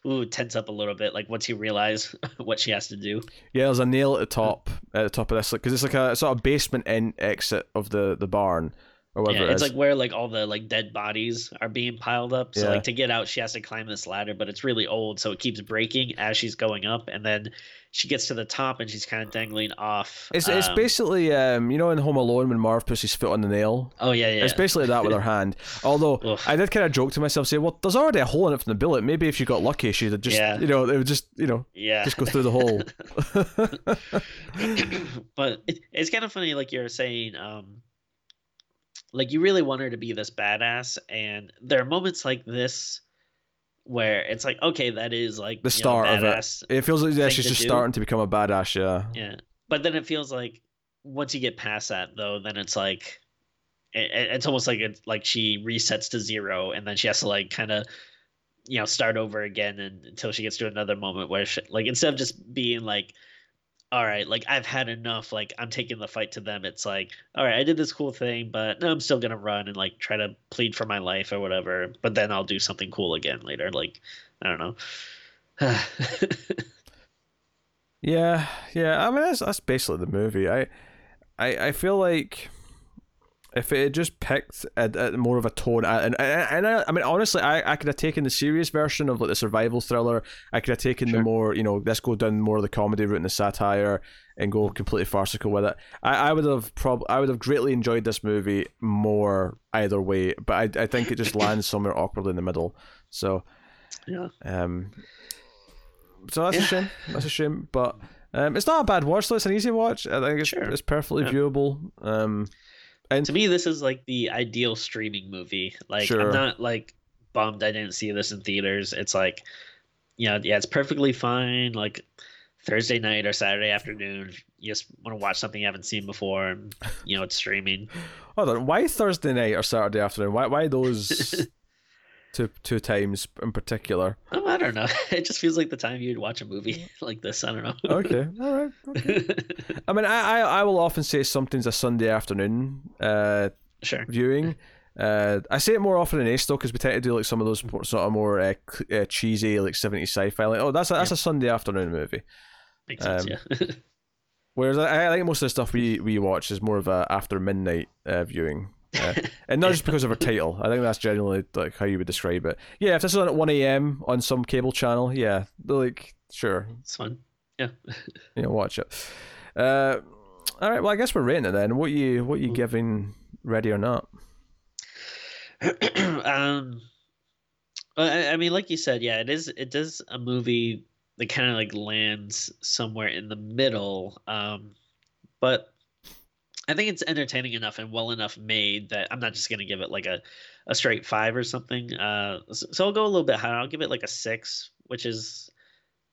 ooh tense up a little bit. Like once you realize what she has to do. Yeah, there's a nail at the top at the top of this, like because it's like a sort of basement end exit of the the barn. Yeah, it's like where like all the like dead bodies are being piled up. So yeah. like to get out, she has to climb this ladder, but it's really old, so it keeps breaking as she's going up, and then she gets to the top and she's kind of dangling off. It's um, it's basically um you know in Home Alone when Marv puts his foot on the nail. Oh yeah, yeah. It's basically that with her hand. Although I did kind of joke to myself, say, well, there's already a hole in it from the bullet. Maybe if she got lucky, she'd just yeah. you know it would just you know yeah just go through the hole. but it, it's kind of funny, like you're saying. um like you really want her to be this badass and there are moments like this where it's like okay that is like the start know, of it. it feels like yeah she's just do. starting to become a badass yeah. Yeah. But then it feels like once you get past that though then it's like it, it's almost like it's like she resets to zero and then she has to like kind of you know start over again and, until she gets to another moment where she, like instead of just being like all right, like I've had enough. Like I'm taking the fight to them. It's like, all right, I did this cool thing, but no, I'm still gonna run and like try to plead for my life or whatever. But then I'll do something cool again later. Like I don't know. yeah, yeah. I mean, that's that's basically the movie. I, I, I feel like if it had just picked a, a more of a tone and and, I, I, mean honestly I, I could have taken the serious version of like the survival thriller I could have taken sure. the more you know let's go down more of the comedy route and the satire and go completely farcical with it I, I would have prob I would have greatly enjoyed this movie more either way but I, I think it just lands somewhere awkwardly in the middle so yeah um so that's yeah. a shame that's a shame but um, it's not a bad watch though it's an easy watch I think it's, sure. it's perfectly yeah. viewable um and to me, this is like the ideal streaming movie. Like sure. I'm not like bummed I didn't see this in theaters. It's like, you know, yeah, it's perfectly fine. Like Thursday night or Saturday afternoon, you just want to watch something you haven't seen before, and you know it's streaming. Hold on, why Thursday night or Saturday afternoon? Why why those two two times in particular? Oh, I don't know. It just feels like the time you'd watch a movie like this. I don't know. okay, all right. Okay. I mean, I, I I will often say something's a Sunday afternoon uh, sure. viewing. Uh, I say it more often in Ace though because we tend to do like some of those sort of more uh, uh, cheesy like 70s sci-fi. Like, oh, that's a, that's yeah. a Sunday afternoon movie. Makes sense, um, yeah. whereas I, I think most of the stuff we, we watch is more of a after midnight uh, viewing. Uh, and not just because of her title. I think that's generally like how you would describe it. Yeah, if this is on at one a.m. on some cable channel, yeah, like sure, it's fun. Yeah, yeah, watch it. Uh, all right, well, I guess we're rating it then. What you what you mm. giving? Ready or not? um, I, I mean, like you said, yeah, it is. It does a movie that kind of like lands somewhere in the middle. Um, but I think it's entertaining enough and well enough made that I'm not just gonna give it like a, a straight five or something. Uh, so, I'll go a little bit higher. I'll give it like a six, which is,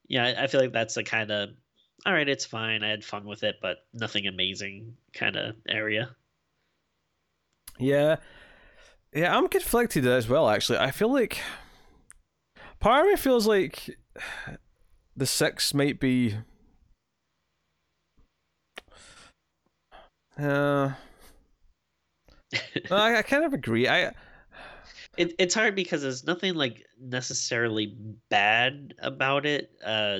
yeah, I, I feel like that's the kind of all right, it's fine. I had fun with it, but nothing amazing kind of area. Yeah, yeah, I'm conflicted as well. Actually, I feel like part of me feels like the six might be. Uh, I, I kind of agree. I it, it's hard because there's nothing like necessarily bad about it. Uh,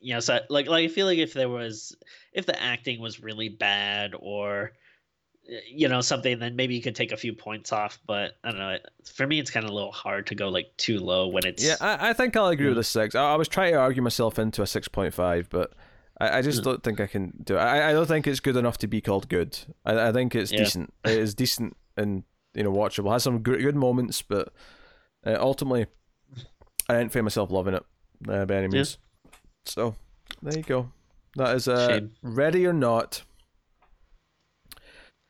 you know, so like like I feel like if there was if the acting was really bad or you know something then maybe you could take a few points off but i don't know for me it's kind of a little hard to go like too low when it's yeah i, I think i'll agree with the six I, I, was trying to argue myself into a 6.5 but i, I just mm. don't think i can do it I, I don't think it's good enough to be called good i, I think it's yeah. decent it is decent and you know watchable has some good, good moments but uh, ultimately i didn't find myself loving it uh, by any means yeah. so there you go that is uh, ready or not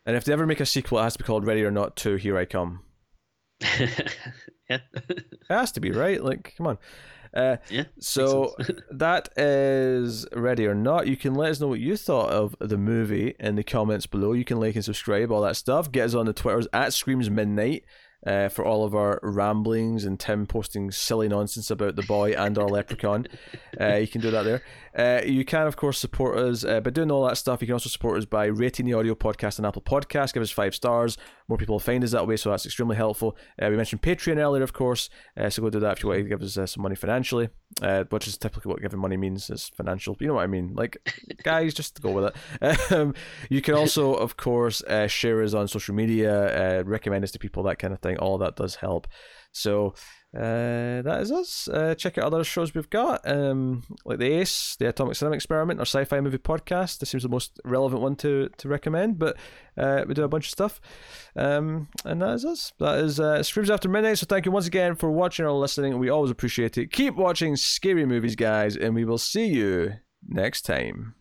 and if they ever make a sequel, it has to be called Ready or Not 2 Here I Come. yeah. it has to be, right? Like, come on. Uh, yeah. So that is Ready or Not. You can let us know what you thought of the movie in the comments below. You can like and subscribe, all that stuff. Get us on the Twitters at Screams Midnight uh, for all of our ramblings and Tim posting silly nonsense about the boy and our leprechaun. Uh, you can do that there. Uh, you can, of course, support us uh, by doing all that stuff. You can also support us by rating the audio podcast on Apple Podcasts. Give us five stars. More people will find us that way, so that's extremely helpful. Uh, we mentioned Patreon earlier, of course, uh, so go do that if you want to give us some money financially, which is typically what giving money means is financial. You know what I mean? Like, guys, just go with it. Um, you can also, of course, share us on social media, recommend us to people, that kind of thing. All that does help. So uh, that is us. Uh, check out other shows we've got, um, like the Ace, the Atomic Cinema Experiment, our sci-fi movie podcast. This seems the most relevant one to to recommend, but uh, we do a bunch of stuff, um, and that is us. That is uh, Screams After Midnight. So thank you once again for watching or listening. We always appreciate it. Keep watching scary movies, guys, and we will see you next time.